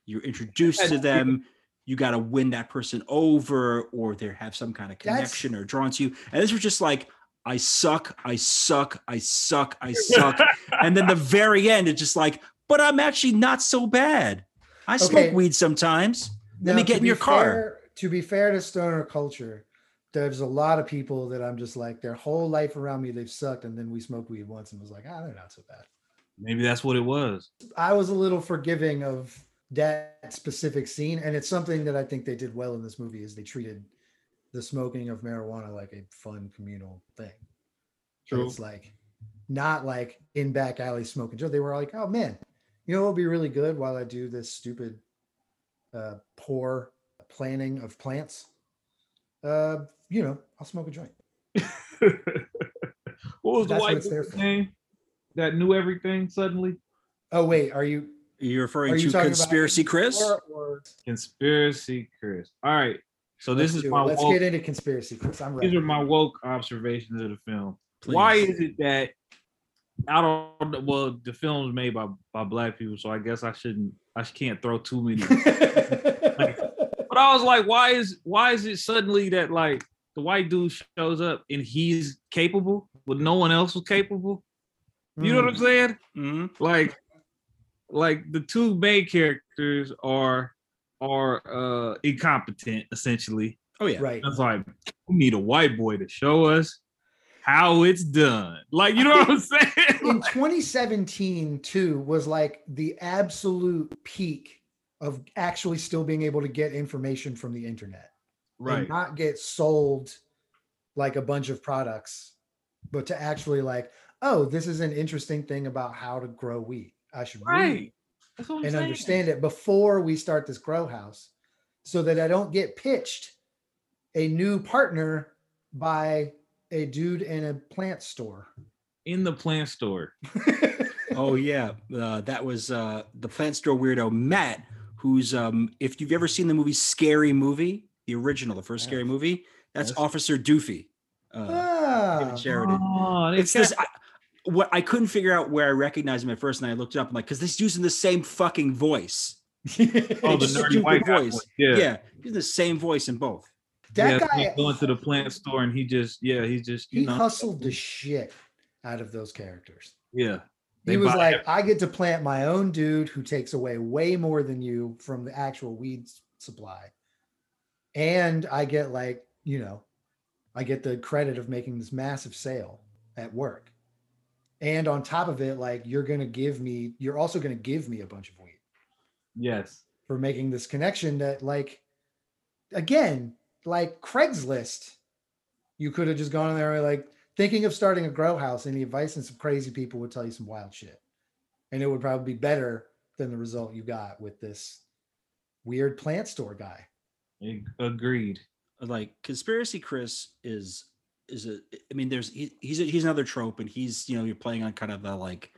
Speaker 3: You're introduced to them. You got to win that person over, or they have some kind of
Speaker 2: That's-
Speaker 3: connection or drawn to you. And this was just like, I suck, I suck, I suck, I suck. and then the very end, it's just like, but I'm actually not so bad. I smoke weed sometimes. Let me get in your car.
Speaker 2: fair- to be fair to stoner culture, there's a lot of people that I'm just like their whole life around me they've sucked, and then we smoked weed once and was like, ah, they're not so bad.
Speaker 1: Maybe that's what it was.
Speaker 2: I was a little forgiving of that specific scene, and it's something that I think they did well in this movie is they treated the smoking of marijuana like a fun communal thing. But
Speaker 1: True.
Speaker 2: It's like not like in back alley smoking Joe. They were like, oh man, you know it'll be really good while I do this stupid uh poor planning of plants? Uh, you know, I'll smoke a joint.
Speaker 1: what was the
Speaker 2: That's what
Speaker 1: white
Speaker 2: it's there
Speaker 1: dude's
Speaker 2: for.
Speaker 1: name that knew everything suddenly?
Speaker 2: Oh wait, are you
Speaker 3: You're referring
Speaker 2: are you
Speaker 3: to conspiracy, Chris?
Speaker 2: or, or
Speaker 1: Conspiracy Chris. All right. So
Speaker 2: let's
Speaker 1: this is
Speaker 2: do it.
Speaker 1: my
Speaker 2: let's
Speaker 1: woke,
Speaker 2: get into conspiracy, Chris. I'm ready.
Speaker 1: these are my woke observations of the film. Why is it that I don't well the film was made by by black people, so I guess I shouldn't I can't throw too many. but I was like, why is why is it suddenly that like the white dude shows up and he's capable, but no one else was capable? You know what I'm saying?
Speaker 3: Mhm.
Speaker 1: Like, like the two main characters are are uh incompetent essentially.
Speaker 3: Oh yeah.
Speaker 2: right.
Speaker 1: It's like we need a white boy to show us how it's done. Like, you know what I'm saying?
Speaker 2: in 2017 too was like the absolute peak of actually still being able to get information from the internet and not get sold like a bunch of products but to actually like oh this is an interesting thing about how to grow wheat i should read
Speaker 1: Right.
Speaker 2: And
Speaker 1: saying.
Speaker 2: understand it before we start this grow house so that i don't get pitched a new partner by a dude in a plant store
Speaker 1: in the plant store.
Speaker 3: Oh yeah. Uh, that was uh, the plant store weirdo Matt, who's um, if you've ever seen the movie Scary Movie, the original, the first scary movie, that's
Speaker 1: Yes.
Speaker 3: Officer Doofy. Uh,
Speaker 2: ah,
Speaker 3: David Sheridan.
Speaker 1: Oh,
Speaker 3: it's
Speaker 1: got-
Speaker 3: this. I, what I couldn't figure out where I recognized him at first, and I looked it up. I'm like, because this using the same fucking voice.
Speaker 1: oh, the
Speaker 3: It's
Speaker 1: nerdy
Speaker 3: stupid
Speaker 1: white
Speaker 3: voice.
Speaker 1: voice. Yeah.
Speaker 3: Yeah, using the same voice in both.
Speaker 2: That
Speaker 1: yeah,
Speaker 2: guy
Speaker 1: going to the plant store and he just yeah, he just you
Speaker 2: he
Speaker 1: know
Speaker 2: hustled the shit out of those characters.
Speaker 1: yeah.
Speaker 2: He was like, I get to plant my own dude who takes away way more than you from the actual weed supply. And I get like, you know, I get the credit of making this massive sale at work. And on top of it, like you're gonna give me, you're also gonna give me a bunch of weed
Speaker 1: Yes.
Speaker 2: for making this connection that like again, like Craigslist, you could have just gone in there and like thinking of starting a grow house, and the advice? And some crazy people would tell you some wild shit, and it would probably be better than the result you got with this weird plant store guy.
Speaker 1: Agreed.
Speaker 3: like conspiracy chris is is a i mean there's he, he's a, he's another trope and he's you know you're playing on kind of a like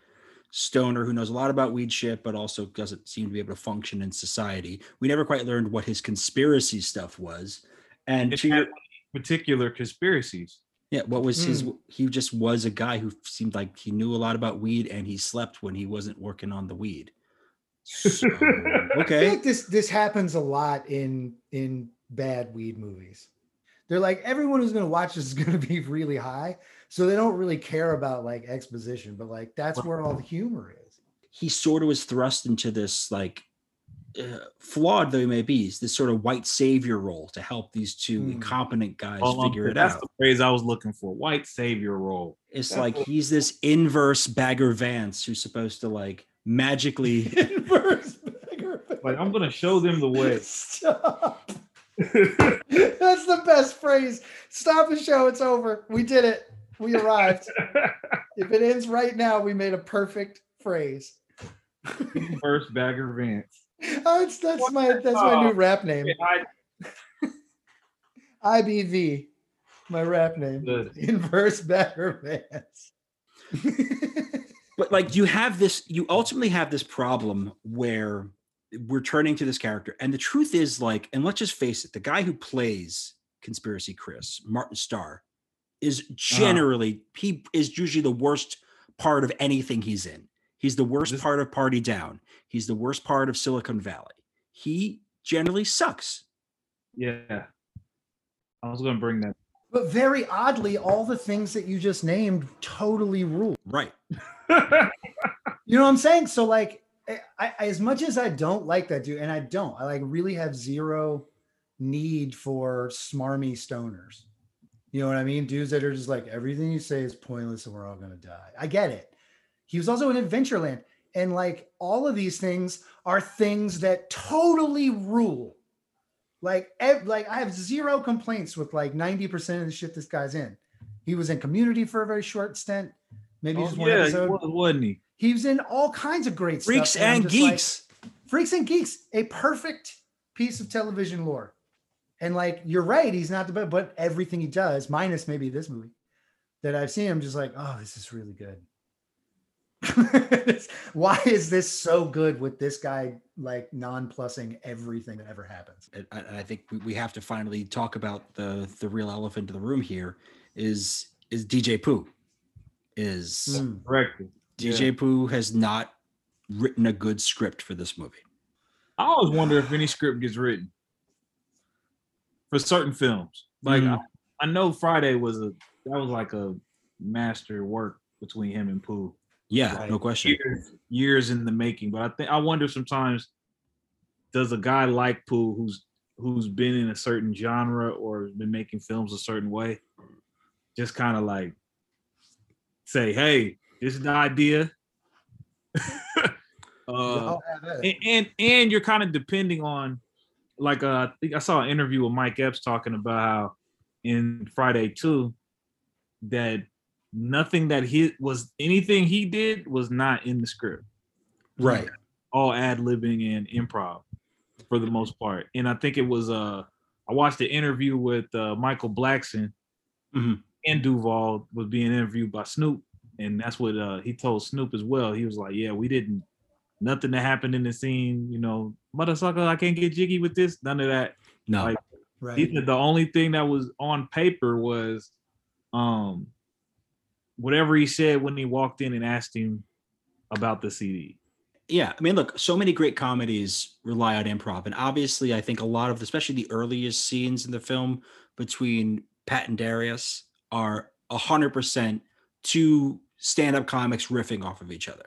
Speaker 3: stoner who knows a lot about weed shit but also doesn't seem to be able to function in society. We never quite learned what his conspiracy stuff was and
Speaker 1: It
Speaker 3: to your,
Speaker 1: had particular conspiracies.
Speaker 3: yeah what was his hmm. he just was a guy who seemed like he knew a lot about weed and he slept when he wasn't working on the weed so,
Speaker 2: I feel
Speaker 3: okay
Speaker 2: like this this happens a lot in in bad weed movies. They're like everyone who's gonna watch this is gonna be really high, so they don't really care about like exposition, but like that's where all the humor is.
Speaker 3: he sort of was thrust into this like uh, flawed though he may be is this sort of white savior role to help these two
Speaker 2: Hmm.
Speaker 3: incompetent guys
Speaker 1: Hold on,
Speaker 3: figure it
Speaker 1: that's
Speaker 3: out That's
Speaker 1: the phrase I was looking for. White savior role.
Speaker 3: it's
Speaker 1: that's
Speaker 3: like
Speaker 1: what-
Speaker 3: he's this inverse bagger vance who's supposed to like magically
Speaker 2: Inverse beggar.
Speaker 1: Like I'm gonna show them the way.
Speaker 2: Stop. That's the best phrase. Stop the show. It's over. We did it. We arrived. if it ends right now, we made a perfect phrase.
Speaker 1: First Bagger Vance.
Speaker 2: Oh, it's, that's my that's my new rap name.
Speaker 1: I
Speaker 2: IBV. My rap name.
Speaker 1: Good.
Speaker 2: Inverse Bagger Vance.
Speaker 3: but like you have this you ultimately have this problem where we're turning to this character and the truth is like and let's just face it the guy who plays conspiracy chris martin starr is uh-huh. generally he is usually the worst part of anything he's in he's the worst
Speaker 1: This-
Speaker 3: part of party down he's the worst part of silicon valley he generally sucks
Speaker 1: yeah. I was gonna bring that.
Speaker 2: But very oddly, all the things that you just named totally rule.
Speaker 3: right
Speaker 2: You know what I'm saying? So like, I, I, as much as I don't like that dude, and I don't, I like really have zero need for smarmy stoners. You know what I mean? Dudes that are just like everything you say is pointless and we're all gonna die. I get it. He was also in Adventureland, and like all of these things are things that totally rule. Like, ev- like I have zero complaints with like 90% of the shit this guy's in. He was in Community for a very short stint, maybe
Speaker 1: Oh,
Speaker 2: just one
Speaker 1: yeah, he
Speaker 2: episode.
Speaker 1: was, wasn't he?
Speaker 2: He was in all kinds of great
Speaker 3: freaks
Speaker 2: stuff. I'm
Speaker 3: and
Speaker 2: just like,
Speaker 3: geeks
Speaker 2: Freaks and Geeks, a perfect piece of television lore. And like, you're right, he's not the best, but everything he does, minus maybe this movie that I've seen, I'm just like, oh, this is really good. Why is this so good with this guy like non-plussing everything that ever happens?
Speaker 3: and I, I think we, we have to finally talk about the the real elephant in the room here is is DJ Pooh. Is
Speaker 2: Hmm.
Speaker 1: Correct.
Speaker 3: DJ Pooh has not written a good script for this movie.
Speaker 1: I always wonder if any script gets written for certain films. Like
Speaker 3: Mm.
Speaker 1: I, I know Friday was a that was like a master work between him and Pooh.
Speaker 3: Yeah,
Speaker 2: Right.
Speaker 3: no question.
Speaker 1: Years, years in the making. But I think I wonder sometimes does a guy like Pooh who's who's been in a certain genre or been making films a certain way just kind of like say, hey, this is the idea. uh,
Speaker 2: I'll have it.
Speaker 1: and and, and you're kind of depending on like uh I think I saw an interview with Mike Epps talking about how in Friday 2 that nothing that he was anything he did was not in the script.
Speaker 3: Right.
Speaker 1: All ad libbing and improv for the most part. And I think it was uh I watched the interview with uh Michael Blackson
Speaker 3: Mhm.
Speaker 1: and Duval was being interviewed by Snoop. And that's what uh he told Snoop as well. He was like, Yeah, we didn't nothing that happened in the scene, you know, motherfucker, I can't get jiggy with this. None of that.
Speaker 3: No.
Speaker 1: Like,
Speaker 2: Right.
Speaker 1: He said the only thing that was on paper was um whatever he said when he walked in and asked him about the CD.
Speaker 3: yeah. I mean, look, so many great comedies rely on improv. And obviously, I think a lot of, especially the earliest scenes in the film between Pat and Darius are 100% two stand up comics riffing off of each other.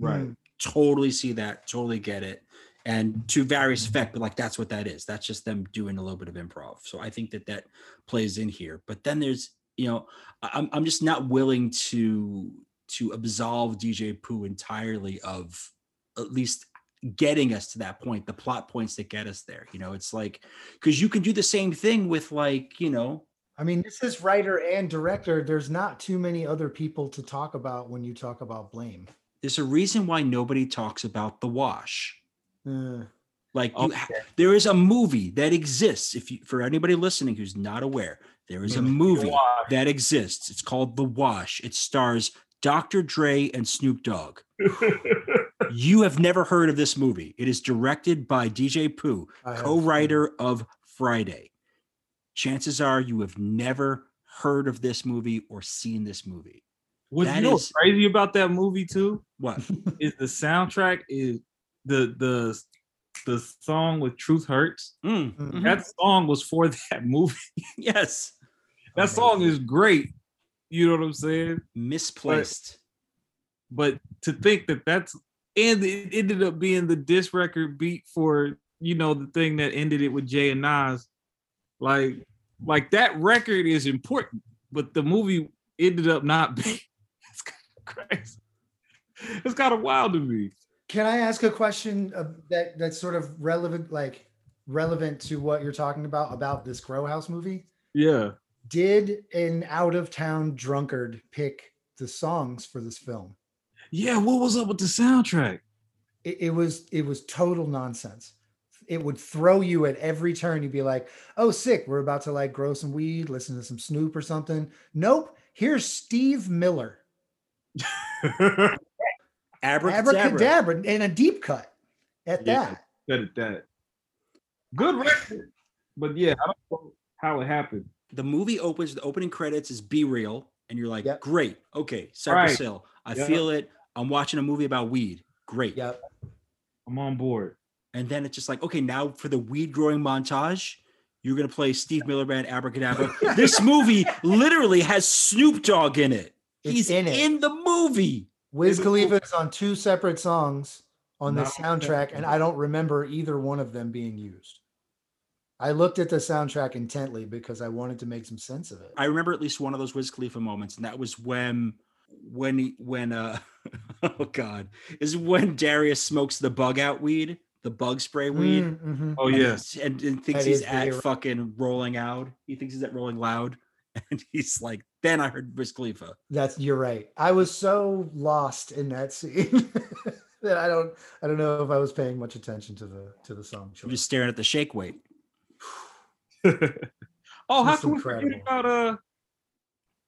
Speaker 2: Mm.
Speaker 3: totally see that, totally get it. And to various effect, but like that's what that is. That's just them doing a little bit of improv. So I think that that plays in here. But then there's, you know, I'm I'm just not willing to to absolve DJ Pooh entirely of at least getting us to that point, the plot points that get us there. You know, it's like because you can do the same thing with like, you know,
Speaker 2: I mean, this is writer and director. There's not too many other people to talk about when you talk about blame.
Speaker 3: there's a reason why nobody talks about the wash.
Speaker 2: Uh,
Speaker 3: Like you ha- there is a movie that exists. If you for anybody listening who's not aware, there is a
Speaker 2: Mm.
Speaker 3: movie that exists. It's called The Wash. It stars Dr. Dre and Snoop Dogg. You have never heard of this movie. It is directed by DJ Pooh, co-writer of Friday. Chances are you have never heard of this movie or seen this movie.
Speaker 1: What's you know
Speaker 3: is-
Speaker 1: crazy about that movie too
Speaker 3: What?
Speaker 1: is the soundtrack is the the the song with Truth Hurts.
Speaker 3: Mm,
Speaker 2: Mm.
Speaker 3: mhm.
Speaker 1: That song was for that movie.
Speaker 3: Yes.
Speaker 1: That song is great. You know what I'm saying?
Speaker 3: Misplaced.
Speaker 1: But to think that that's and it ended up being the disc record beat for you know the thing that ended it with Jay and Nas, like like that record is important, but the movie ended up not being. It's kind of crazy. It's kind of wild to me.
Speaker 2: Can I ask a question that that's sort of relevant, like relevant to what you're talking about about this Grow House movie?
Speaker 1: Yeah.
Speaker 2: Did an out of town drunkard pick the songs for this film?
Speaker 1: Yeah, what was up with the soundtrack?
Speaker 2: It, it was it was total nonsense. It would throw you at every turn. You'd be like, "Oh, sick! We're about to like grow some weed, listen to some Snoop or something." Nope. Here's Steve Miller,
Speaker 3: Abracadabra.
Speaker 2: abracadabra, and a deep cut at
Speaker 1: Yeah.
Speaker 2: that.
Speaker 1: Said it that. Good record. But yeah, I don't know how it happened.
Speaker 3: The movie opens, the opening credits is Be Real. And you're like,
Speaker 2: Yep.
Speaker 3: great. Okay. Cypress
Speaker 1: Right.
Speaker 3: Hill. I
Speaker 1: Yep.
Speaker 3: feel it. I'm watching a movie about weed. Great.
Speaker 2: Yep.
Speaker 1: I'm on board.
Speaker 3: And then it's just like, okay, now for the weed growing montage, you're gonna play Steve Miller Band Abracadabra. this movie literally has Snoop Dogg in it.
Speaker 2: It's
Speaker 3: He's
Speaker 2: in it.
Speaker 3: in, the movie.
Speaker 2: Wiz
Speaker 1: It-
Speaker 2: Khalifa is on two separate songs on the soundtrack, and I don't remember either one of them being used. I looked at the soundtrack intently because I wanted to make some sense of it.
Speaker 3: I remember at least one of those Wiz Khalifa moments, and that was when when he when uh oh god is when Darius smokes the bug out weed, the bug spray weed.
Speaker 2: Mm, mhm.
Speaker 1: Oh
Speaker 3: and
Speaker 1: yeah.
Speaker 3: and, and thinks
Speaker 2: That
Speaker 3: he's at fucking rolling out. He thinks he's at rolling loud, and he's like, then I heard Wiz Khalifa.
Speaker 2: That's you're right. I was so lost in that scene that I don't I don't know if I was paying much attention to the to the song
Speaker 3: I'm
Speaker 2: choice.
Speaker 3: just staring at the shake weight.
Speaker 1: oh, how
Speaker 2: Just
Speaker 1: can we forget about uh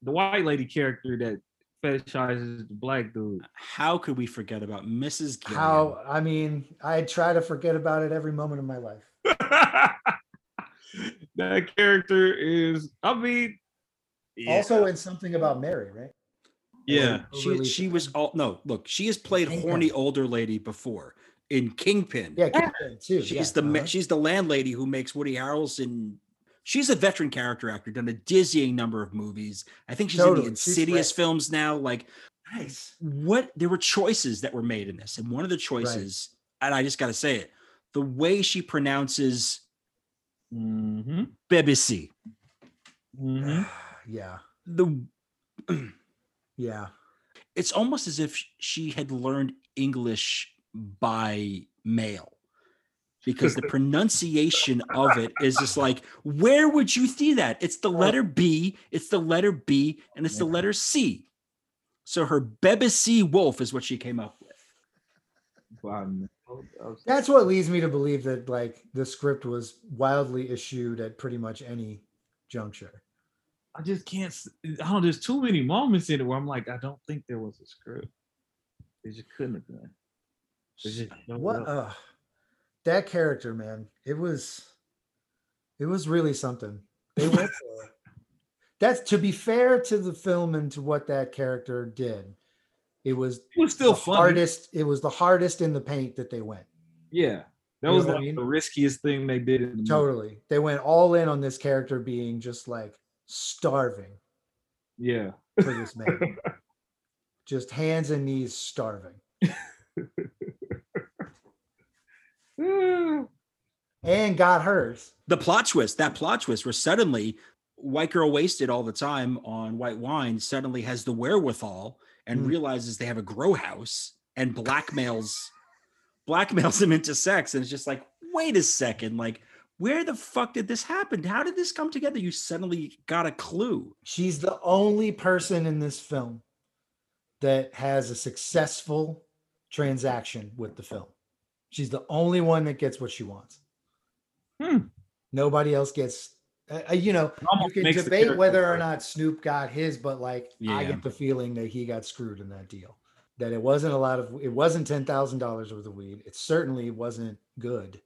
Speaker 1: the white lady character that fetishizes the black dude?
Speaker 3: How could we forget about Mrs. Gilliam?
Speaker 2: How I mean, I try to forget about it every moment of my life.
Speaker 1: that character is, I mean, yeah,
Speaker 2: Also in something about Mary, right?
Speaker 1: yeah.
Speaker 3: she she was all no look. She has played
Speaker 2: Kingpin.
Speaker 3: horny older lady before in Kingpin.
Speaker 2: Yeah, Kingpin too.
Speaker 3: she's
Speaker 2: yeah,
Speaker 3: the
Speaker 2: uh-huh.
Speaker 3: she's the landlady who makes Woody Harrelson. She's a veteran character actor, done a dizzying number of movies. I think she's in the Insidious
Speaker 2: great.
Speaker 3: films now. Like
Speaker 2: nice.
Speaker 3: what there were choices that were made in this, and one of the choices, and I just got to say it, the way she pronounces
Speaker 1: Mm-hmm.
Speaker 3: BBC,
Speaker 1: Mm-hmm.
Speaker 2: Yeah,
Speaker 3: the
Speaker 2: yeah.
Speaker 3: it's almost as if she had learned English by mail because the pronunciation of it is just like, where would you see that? It's the letter B, it's the letter B, and it's the letter C. So her BBC Wolf is what she came up with.
Speaker 2: That's what leads me to believe that like the script was wildly issued at pretty much any juncture.
Speaker 1: I just can't. I don't. There's too many moments in it where I'm like, I don't think there was a script. They just couldn't have been. Just
Speaker 2: What uh that character, man. It was it was really something. They went for it. That's to be fair to the film and to what that character did. It was
Speaker 1: It was still
Speaker 2: the
Speaker 1: funny.
Speaker 2: hardest, it was the hardest in the paint that they went.
Speaker 1: Yeah, that
Speaker 2: You
Speaker 1: was
Speaker 2: know what I
Speaker 1: like
Speaker 2: mean?
Speaker 1: the riskiest thing they did. In the movie.
Speaker 2: Totally. They went all in on this character being just like starving
Speaker 1: Yeah.
Speaker 2: for this man. just hands and knees starving. And got hers.
Speaker 3: The plot twist, that plot twist where suddenly white girl wasted all the time on white wine suddenly has the wherewithal and
Speaker 2: Mm.
Speaker 3: realizes they have a grow house and blackmails blackmails him into sex, and it's just like, wait a second, like where the fuck did this happen? How did this come together? You suddenly got a clue.
Speaker 2: She's the only person in this film that has a successful transaction with the film. She's the only one that gets what she wants.
Speaker 1: Hmm.
Speaker 2: Nobody else gets. Uh, uh, you know, you can debate whether or not Snoop got his, but like I get the feeling that he got screwed in that deal. That it wasn't a lot of. It wasn't ten thousand dollars worth of weed. It certainly wasn't good.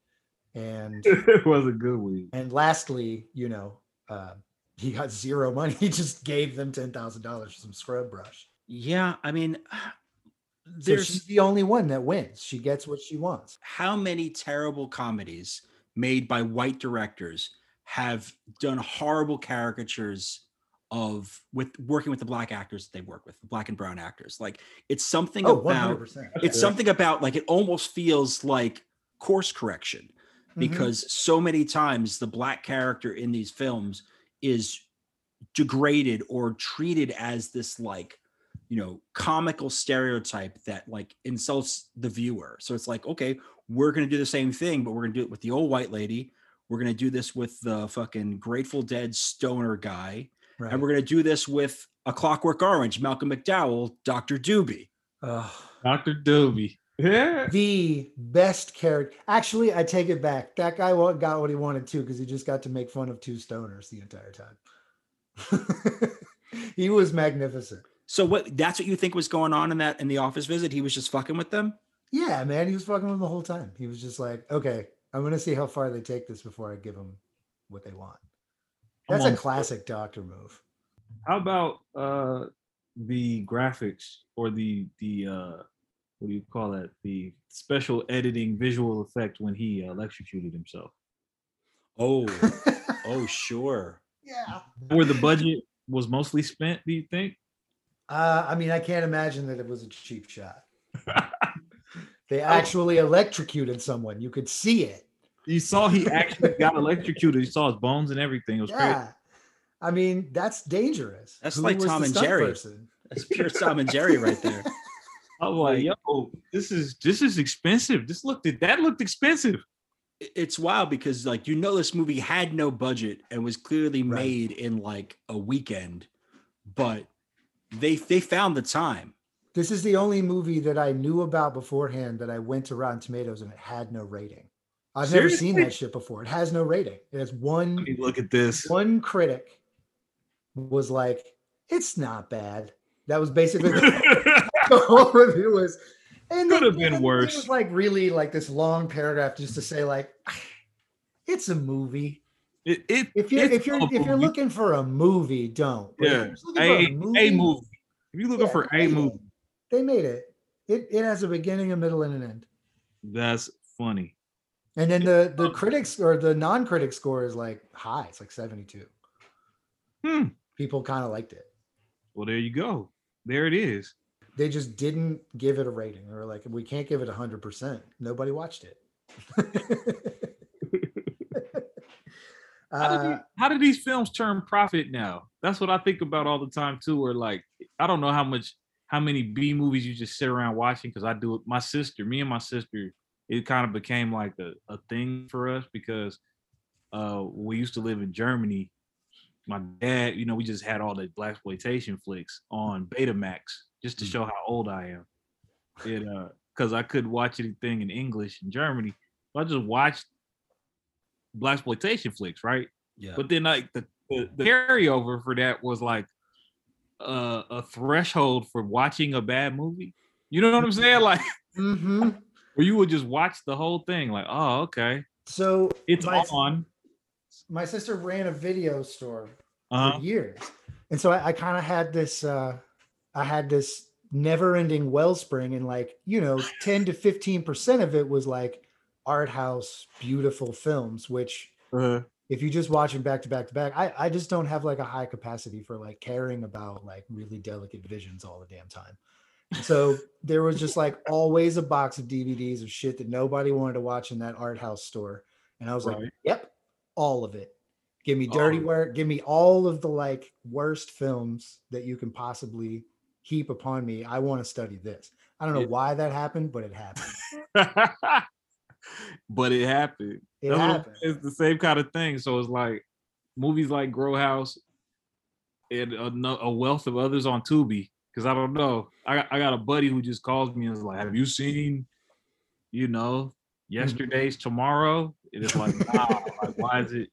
Speaker 2: And
Speaker 1: it was a good week.
Speaker 2: and lastly, you know, uh, he got zero money. He just gave them ten thousand dollars for some scrub brush.
Speaker 3: Yeah, I mean,
Speaker 2: So
Speaker 3: there's
Speaker 2: she's the only one that wins. She gets what she wants.
Speaker 3: how many terrible comedies made by white directors have done horrible caricatures of with working with the black actors that they work with, the black and brown actors. Like it's something
Speaker 2: Oh,
Speaker 3: about
Speaker 2: 100%.
Speaker 3: it's something about like it almost feels like course correction
Speaker 2: Mhm.
Speaker 3: because so many times the black character in these films is degraded or treated as this like you know comical stereotype that like insults the viewer so it's like okay we're going to do the same thing but we're going to do it with the old white lady we're going to do this with the fucking grateful dead stoner guy
Speaker 2: right.
Speaker 3: and we're going to do this with a clockwork orange malcolm mcdowell dr doobie
Speaker 2: Ugh.
Speaker 1: Dr. Doobie. Yeah.
Speaker 2: the best character. Actually, I take it back. That guy got what he wanted too because he just got to make fun of two stoners the entire time. he was magnificent.
Speaker 3: so what that's what you think was going on in that in the office visit he was just fucking with them
Speaker 2: Yeah, man, he was fucking with them the whole time. He was just like, okay, I'm gonna see how far they take this before I give them what they want. That's a classic doctor move.
Speaker 1: How about uh the graphics or the the uh what do you call that? The special editing visual effect when he uh, electrocuted himself.
Speaker 3: oh oh sure
Speaker 2: yeah.
Speaker 1: Where the budget was mostly spent, do you think?
Speaker 2: Uh, I mean, I can't imagine that it was a cheap shot. they actually electrocuted someone. You could see it.
Speaker 1: You saw he actually got electrocuted. You saw his bones and everything. It was crazy.
Speaker 2: Yeah. I mean, that's dangerous.
Speaker 3: That's
Speaker 2: Who
Speaker 3: like Tom and Jerry.
Speaker 2: person?
Speaker 3: That's pure Tom and Jerry right there.
Speaker 1: I was like, yo, oh, this is this is expensive. This looked that looked expensive.
Speaker 3: It's wild because like you know this movie had no budget and was clearly
Speaker 2: Right.
Speaker 3: made in like a weekend, but they they found the time.
Speaker 2: This is the only movie that I knew about beforehand that I went to Rotten Tomatoes and it had no rating. I've never seen that shit before. It has no rating. It has one
Speaker 1: look at this.
Speaker 2: one critic was like, "It's not bad." That was basically the the whole review was. And
Speaker 1: Could
Speaker 2: then-
Speaker 1: have been worse.
Speaker 2: It was like really like this long paragraph just to say like, "It's a movie."
Speaker 1: It, it,
Speaker 2: If you're if you're
Speaker 1: a
Speaker 2: if you're looking for a movie, don't.
Speaker 1: Yeah,
Speaker 2: you're just for
Speaker 1: a, a movie. If you're looking
Speaker 2: yeah,
Speaker 1: for a movie,
Speaker 2: They made it. It it has a beginning, a middle, and an end.
Speaker 1: that's funny.
Speaker 2: And then the the critics or the non-critic score is like high. It's like 72.
Speaker 1: Hmm.
Speaker 2: People kind of liked it.
Speaker 1: Well, there you go. There it is.
Speaker 2: They just didn't give it a rating. Or like we can't give it 100%. Nobody watched it.
Speaker 1: How did,
Speaker 2: uh,
Speaker 1: how do these films turn profit now? That's what I think about all the time too. Or like, I don't know how much, how many B movies you just sit around watching because I do it. My sister, me and my sister, it kind of became like a, a thing for us because uh we used to live in Germany. My dad, you know, we just had all the black exploitation flicks on Betamax just to
Speaker 3: Mm.
Speaker 1: show how old I am. It uh because I couldn't watch anything in English in Germany. So I just watched black exploitation flicks, right?
Speaker 3: Yeah.
Speaker 1: But then like the, the, the carryover for that was like uh, a threshold for watching a bad movie. You know what I'm saying? Like
Speaker 2: mhm.
Speaker 1: where you would just watch the whole thing, like, oh, okay.
Speaker 2: So
Speaker 1: It's
Speaker 2: my,
Speaker 1: on.
Speaker 2: my sister ran a video store
Speaker 1: Uh-huh.
Speaker 2: for years. And so I, I kind of had this uh I had this never-ending wellspring and like, you know, 10 to 15% of it was like art house beautiful films, which
Speaker 1: Uh,
Speaker 2: if you just watch them back to back to back, I, I just don't have like a high capacity for like caring about like really delicate visions all the damn time. So there was just like always a box of DVDs of shit that nobody wanted to watch in that art house store. And I was like, yep, all of it. Give me dirty
Speaker 1: of it.
Speaker 2: work. Give me all of the like worst films that you can possibly heap upon me. I want to study this. I don't know
Speaker 1: Yeah.
Speaker 2: why that happened, but it happened.
Speaker 1: but it happened.
Speaker 2: It
Speaker 1: That's
Speaker 2: happened.
Speaker 1: It's the same kind of thing. So it's like movies like Grow House and a, a wealth of others on Tubi. Because I don't know. I got, I got a buddy who just calls me and is like, "Have you seen, you know, mm-hmm. yesterday's tomorrow?" And it's like, nah, like, why is it?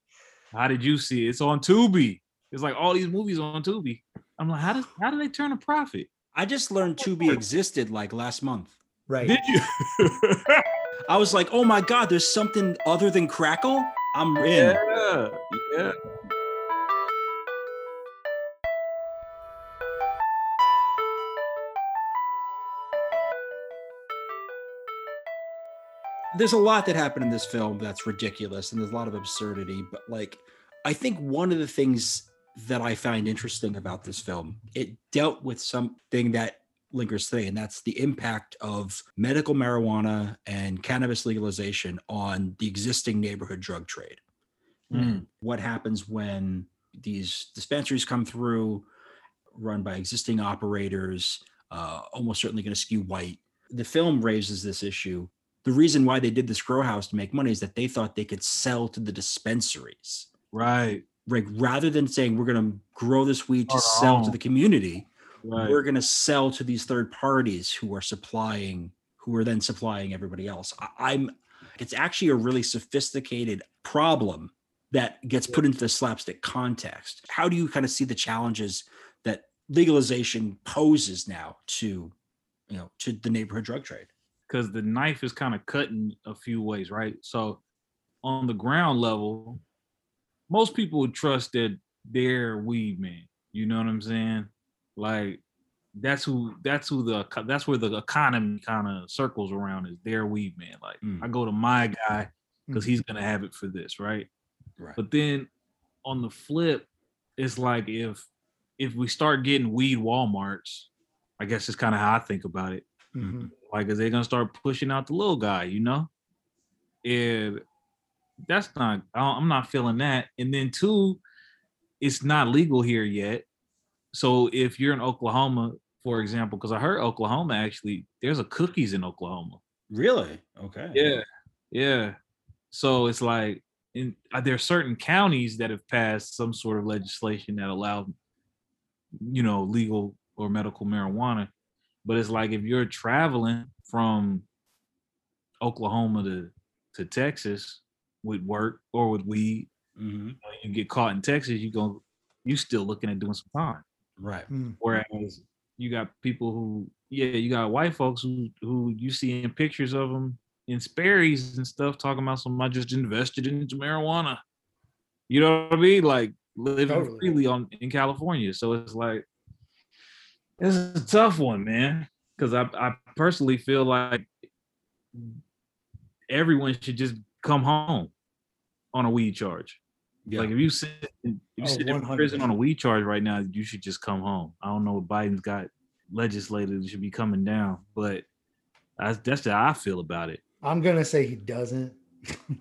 Speaker 1: How did you see it? It's on Tubi. It's like all these movies on Tubi. I'm like, how does how do they turn a profit?
Speaker 3: I just learned Tubi existed like last month.
Speaker 2: Right.
Speaker 1: Did you?
Speaker 3: I was like, oh my God, there's something other than Crackle? I'm in.
Speaker 1: yeah, yeah.
Speaker 3: There's a lot that happened in this film that's ridiculous and there's a lot of absurdity, but like, I think one of the things that I find interesting about this film, it dealt with something that lingers today, and that's the impact of medical marijuana and cannabis legalization on the existing neighborhood drug trade.
Speaker 1: Mm.
Speaker 3: what happens when these dispensaries come through run by existing operators uh, almost certainly going to skew white. The film raises this issue. The reason why they did this grow house to make money is that they thought they could sell to the dispensaries.
Speaker 1: Right,
Speaker 3: like rather than saying we're going to grow this weed to
Speaker 1: Our
Speaker 3: sell to the community
Speaker 1: right.
Speaker 3: we're going to sell to these third parties who are supplying who are then supplying everybody else I, i'm it's actually a really sophisticated problem that gets put into the slapstick context how do you kind of see the challenges that legalization poses now to you know to the neighborhood drug trade
Speaker 1: because the knife is kind of cutting a few ways, right? So on the ground level, most people would trust that they're weed man. You know what I'm saying? Like that's who that's who the that's where the economy kind of circles around is their weed man. Like
Speaker 3: Mm.
Speaker 1: I go to my guy because he's gonna have it for this, right?
Speaker 3: right
Speaker 1: But then on the flip, it's like if if we start getting weed Walmarts, I guess it's kind of how I think about it
Speaker 2: Mhm.
Speaker 1: like is they gonna start pushing out the little guy you know and that's not i'm not feeling that. And then two it's not legal here yet. So if you're in oklahoma for example because i heard oklahoma actually there's a cookies in oklahoma.
Speaker 3: Really? Okay.
Speaker 1: Yeah yeah. So it's like in uh, there are certain counties that have passed some sort of legislation that allow you know legal or medical marijuana. But it's like if you're traveling from oklahoma to to texas with work or with weed
Speaker 3: hmm
Speaker 1: you, know, you get caught in texas you go you still looking at doing some time
Speaker 3: right
Speaker 2: Mm.
Speaker 1: Whereas you got people who, yeah, you got white folks who who you see in pictures of them in Sperry's and stuff talking about some I just invested into marijuana. You know what I mean? Like living
Speaker 2: Totally.
Speaker 1: freely on in California. So it's like it's a tough one, man. Because I I personally feel like everyone should just come home on a weed charge.
Speaker 3: yeah
Speaker 1: Like if you sit if you
Speaker 2: Oh,
Speaker 1: sit in prison on a weed charge right now, you should just come home. I don't know what Biden's got legislated should be coming down, but that's that's how I feel about it.
Speaker 2: I'm gonna say he doesn't.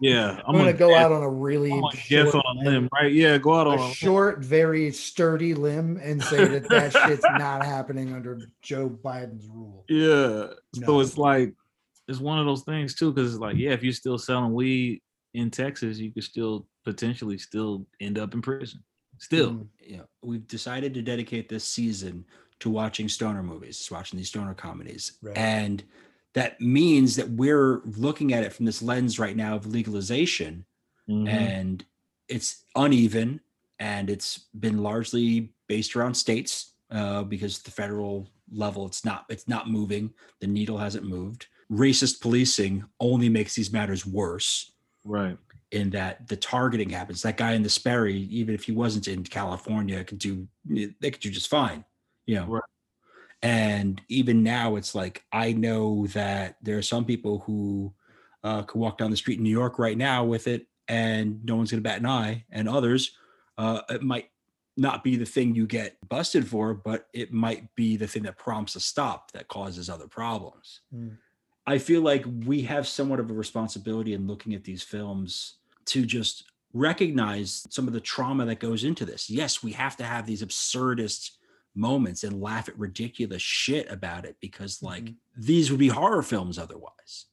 Speaker 1: Yeah,
Speaker 2: I'm, gonna go out on a really
Speaker 1: I'm
Speaker 2: short,
Speaker 1: on a limb, right? Yeah, go out on
Speaker 2: a
Speaker 1: a
Speaker 2: short, very sturdy limb and say that that shit's not happening under Joe Biden's rule.
Speaker 1: Yeah. So it's like it's one of those things too, because it's like, yeah, if you're still selling weed in Texas, you could still potentially still end up in prison. Still.
Speaker 2: Mm.
Speaker 3: you know, we've decided to dedicate this season to watching stoner movies, watching these stoner comedies.
Speaker 2: Right.
Speaker 3: And that means that we're looking at it from this lens right now of legalization
Speaker 1: Mhm.
Speaker 3: and it's uneven and it's been largely based around states uh, because the federal level it's not it's not moving the needle hasn't moved racist policing only makes these matters worse
Speaker 1: Right.
Speaker 3: in that the targeting happens. That guy in the Sperry, even if he wasn't in California, could do they could do just fine, you know.
Speaker 1: Right.
Speaker 3: And even now, it's like I know that there are some people who uh, could walk down the street in New York right now with it, and no one's going to bat an eye. And others, uh, it might not be the thing you get busted for, but it might be the thing that prompts a stop that causes other problems.
Speaker 2: Mm.
Speaker 3: I feel like we have somewhat of a responsibility in looking at these films to just recognize some of the trauma that goes into this. Yes, we have to have these absurdist moments and laugh at ridiculous shit about it because like
Speaker 2: Mhm.
Speaker 3: these would be horror films otherwise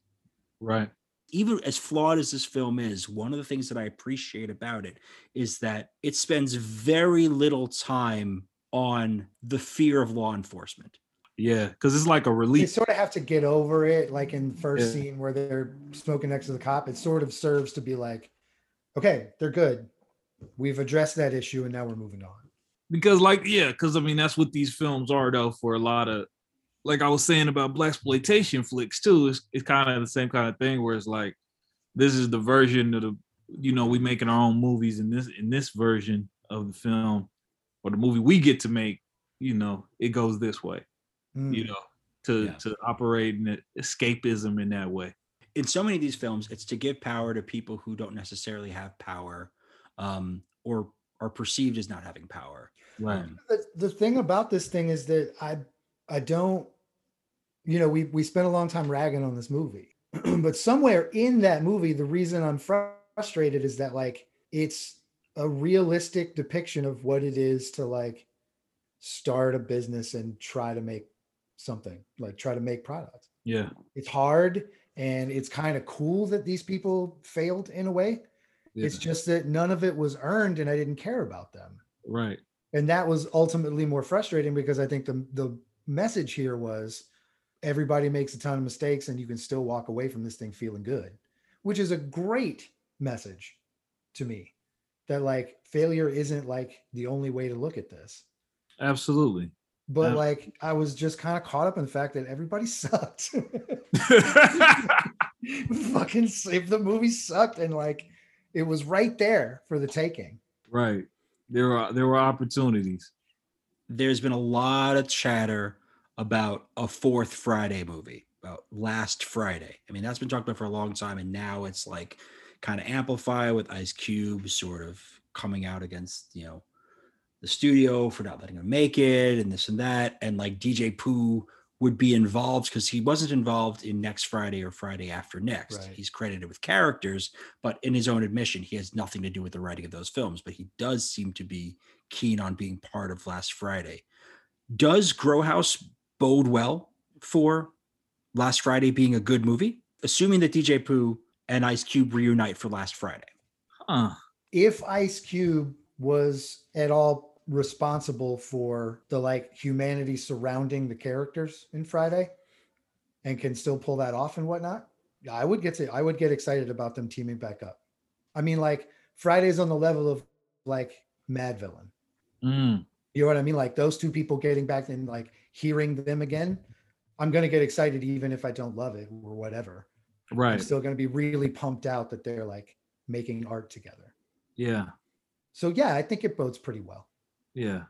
Speaker 1: Right.
Speaker 3: even as flawed as this film is, one of the things that I appreciate about it is that it spends very little time on the fear of law enforcement.
Speaker 1: Yeah, because it's like a
Speaker 2: They
Speaker 1: relief.
Speaker 2: sort of have to get over it, like in the first
Speaker 1: Yeah.
Speaker 2: scene where they're smoking next to the cop. It sort of serves to be like, okay, they're good. We've addressed that issue, and now we're moving on.
Speaker 1: because like yeah because i mean that's what these films are though for a lot of like i was saying about black exploitation flicks too it's, it's kind of the same kind of thing where it's like this is the version of the you know we making our own movies in this in this version of the film or the movie we get to make you know it goes this way
Speaker 2: Mm.
Speaker 1: you know to
Speaker 3: Yeah.
Speaker 1: to operate in it- escapism in that way
Speaker 3: In so many of these films, it's to give power to people who don't necessarily have power um, or are perceived as not having power.
Speaker 1: right
Speaker 3: Um,
Speaker 2: the, the thing about this thing is that I I don't you know we we spent a long time ragging on this movie but somewhere in that movie the reason I'm frustrated is that like it's a realistic depiction of what it is to like start a business and try to make something like try to make products
Speaker 1: yeah.
Speaker 2: It's hard and it's kind of cool that these people failed in a way.
Speaker 1: Yeah.
Speaker 2: it's just that none of it was earned and I didn't care about them.
Speaker 1: Right.
Speaker 2: And that was ultimately more frustrating because I think the the message here was everybody makes a ton of mistakes and you can still walk away from this thing feeling good, which is a great message to me. That like failure isn't like the only way to look at this.
Speaker 1: absolutely
Speaker 2: But
Speaker 1: Yeah.
Speaker 2: like I was just kind of caught up in the fact that everybody sucked. Fucking if the movie sucked and like it was right there for the taking.
Speaker 1: right there were there were opportunities
Speaker 3: there's been a lot of chatter about a fourth Friday movie, about last Friday. I mean, that's been talked about for a long time, and now it's like kind of amplified with Ice Cube sort of coming out against, you know, the studio for not letting him make it and this and that. And like DJ Pooh would be involved because he wasn't involved in next Friday or Friday after next.
Speaker 2: Right.
Speaker 3: He's credited with characters, but in his own admission, he has nothing to do with the writing of those films. But he does seem to be keen on being part of Last Friday. Does Grow House bode well for Last Friday being a good movie? Assuming that DJ Pooh and Ice Cube reunite for Last Friday.
Speaker 1: huh
Speaker 2: if Ice Cube was at all responsible for the like humanity surrounding the characters in Friday and can still pull that off and whatnot, I would get to I would get excited about them teaming back up. I mean, like Friday's on the level of like Madvillain.
Speaker 1: Mm,
Speaker 2: You know what I mean? Like those two people getting back and like hearing them again. I'm gonna get excited even if I don't love it or whatever. I'm
Speaker 1: right
Speaker 2: still gonna be really pumped out that they're like making art together.
Speaker 1: yeah
Speaker 2: So yeah, I think it bodes pretty well
Speaker 1: yeah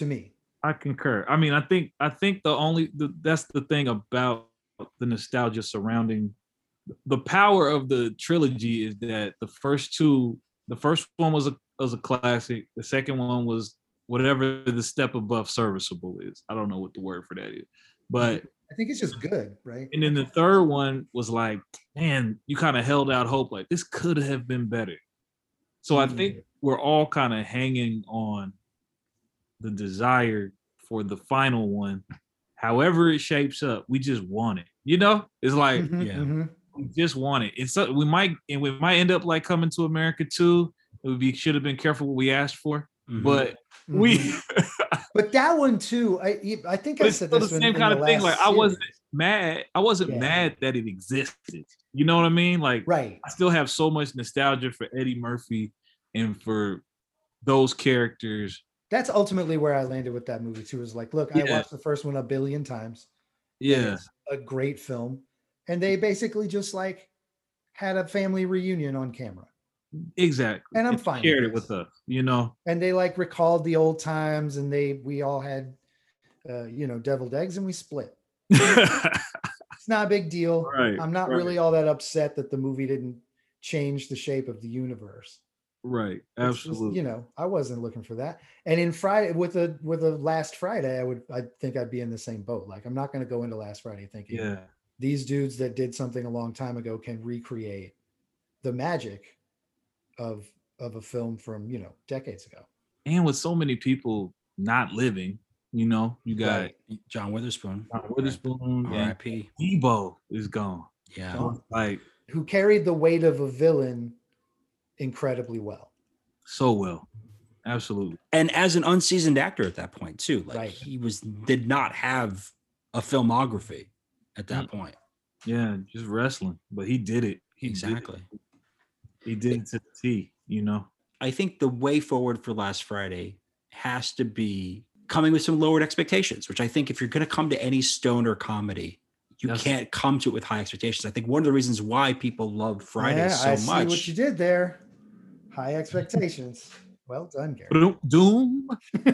Speaker 2: to me.
Speaker 1: I concur. I mean, I think I think the only the, that's the thing about the nostalgia surrounding the power of the trilogy is that the first two, the first one was a was a classic. The second one was whatever the step above serviceable is. I don't know what the word for that is, but
Speaker 2: I think it's just good, right?
Speaker 1: and then the third one was like, man, you kind of held out hope like this could have been better. So I hmm. think we're all kind of hanging on the desire for the final one. However it shapes up, we just want it. You know, it's like
Speaker 2: Mhm,
Speaker 3: yeah.
Speaker 2: mhm.
Speaker 1: we just want it. It's so we might and we might end up like coming to America too. We be should have been careful what we asked for,
Speaker 3: Mhm.
Speaker 1: but we.
Speaker 2: Mhm. but that one too, I I think I
Speaker 1: it's
Speaker 2: said
Speaker 1: still the same
Speaker 2: in
Speaker 1: kind
Speaker 2: the
Speaker 1: of thing. Like
Speaker 2: last
Speaker 1: I wasn't mad. I wasn't
Speaker 2: Yeah.
Speaker 1: mad that it existed. You know what I mean? Like
Speaker 2: right.
Speaker 1: I still have so much nostalgia for Eddie Murphy and for those characters.
Speaker 2: That's ultimately where I landed with that movie too. Is like, look, I watched the first one a billion times.
Speaker 1: Yeah,
Speaker 2: a great film, and they basically just like had a family reunion on camera,
Speaker 1: exactly.
Speaker 2: And I'm fine
Speaker 1: Shared
Speaker 2: with
Speaker 1: it with us, you know.
Speaker 2: and they like recalled the old times, and they we all had, uh, you know, deviled eggs, and we split. It's not a big deal.
Speaker 1: right.
Speaker 2: I'm not
Speaker 1: right,
Speaker 2: really all that upset that the movie didn't change the shape of the universe.
Speaker 1: Right.
Speaker 2: It's just,
Speaker 1: Absolutely.
Speaker 2: you know, I wasn't looking for that. And in Friday with a with a last Friday, I would I think I'd be in the same boat. Like I'm not going to go into last Friday thinking
Speaker 1: yeah.
Speaker 2: these dudes that did something a long time ago can recreate the magic of of a film from, you know, decades ago.
Speaker 1: And with so many people not living, You know, you got
Speaker 3: Right. John Witherspoon.
Speaker 1: John Witherspoon and
Speaker 3: R.I.P.
Speaker 1: Debo is gone.
Speaker 3: Yeah.
Speaker 2: Gone.
Speaker 1: Like
Speaker 2: Who carried the weight of a villain incredibly well.
Speaker 1: so well. Absolutely.
Speaker 3: And as an unseasoned actor at that point too, like
Speaker 2: Right.
Speaker 3: he was did not have a filmography at that
Speaker 1: Mm.
Speaker 3: point.
Speaker 1: Yeah, just wrestling. But he did it. He did it.
Speaker 3: Exactly.
Speaker 1: He did it to the T, you know.
Speaker 3: I think the way forward for Last Friday has to be coming with some lowered expectations, which I think if you're going to come to any stoner comedy, you
Speaker 1: That's-
Speaker 3: can't come to it with high expectations. I think one of the reasons why people love Friday
Speaker 2: Yeah,
Speaker 3: so
Speaker 2: I see
Speaker 3: much.
Speaker 2: what you did there. High expectations. Well done, Gary.
Speaker 1: Doom- Doom.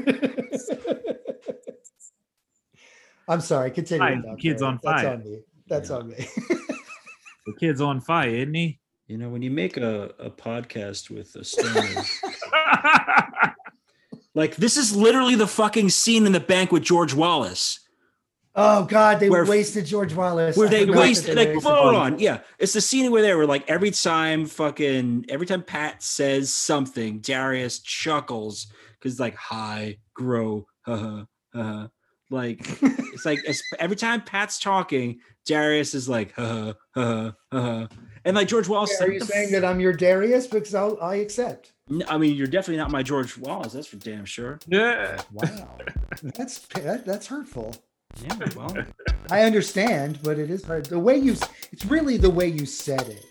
Speaker 2: I'm sorry. Continue.
Speaker 1: Fire,
Speaker 2: Doc,
Speaker 1: kid's
Speaker 2: Gary.
Speaker 1: on
Speaker 2: That's
Speaker 1: fire.
Speaker 2: on me. That's
Speaker 3: Yeah.
Speaker 2: on me.
Speaker 1: The kid's on fire, isn't he?
Speaker 3: You know, when you make a, a podcast with a stoner, like this is literally the fucking scene in the bank with George Wallace.
Speaker 2: Oh God, they
Speaker 3: Where-
Speaker 2: wasted George Wallace.
Speaker 3: where they
Speaker 2: forgot that
Speaker 3: waste
Speaker 2: they
Speaker 3: like
Speaker 2: wasted
Speaker 3: hold on yeah it's the scene where they were like every time fucking every time pat says something darius chuckles because like hi grow uh, huh, uh, huh. like it's like it's, every time pat's talking darius is like uh, uh, uh, and like george wallace is
Speaker 2: Are
Speaker 3: like,
Speaker 2: you saying
Speaker 3: f-"
Speaker 2: that I'm your Darius? Because I'll, I accept.
Speaker 3: N- i mean you're definitely not my george wallace that's for damn sure
Speaker 1: yeah.
Speaker 2: Wow, that's that, that's hurtful.
Speaker 3: Yeah well
Speaker 2: I understand, but it is hard. The way you, it's really the way you said it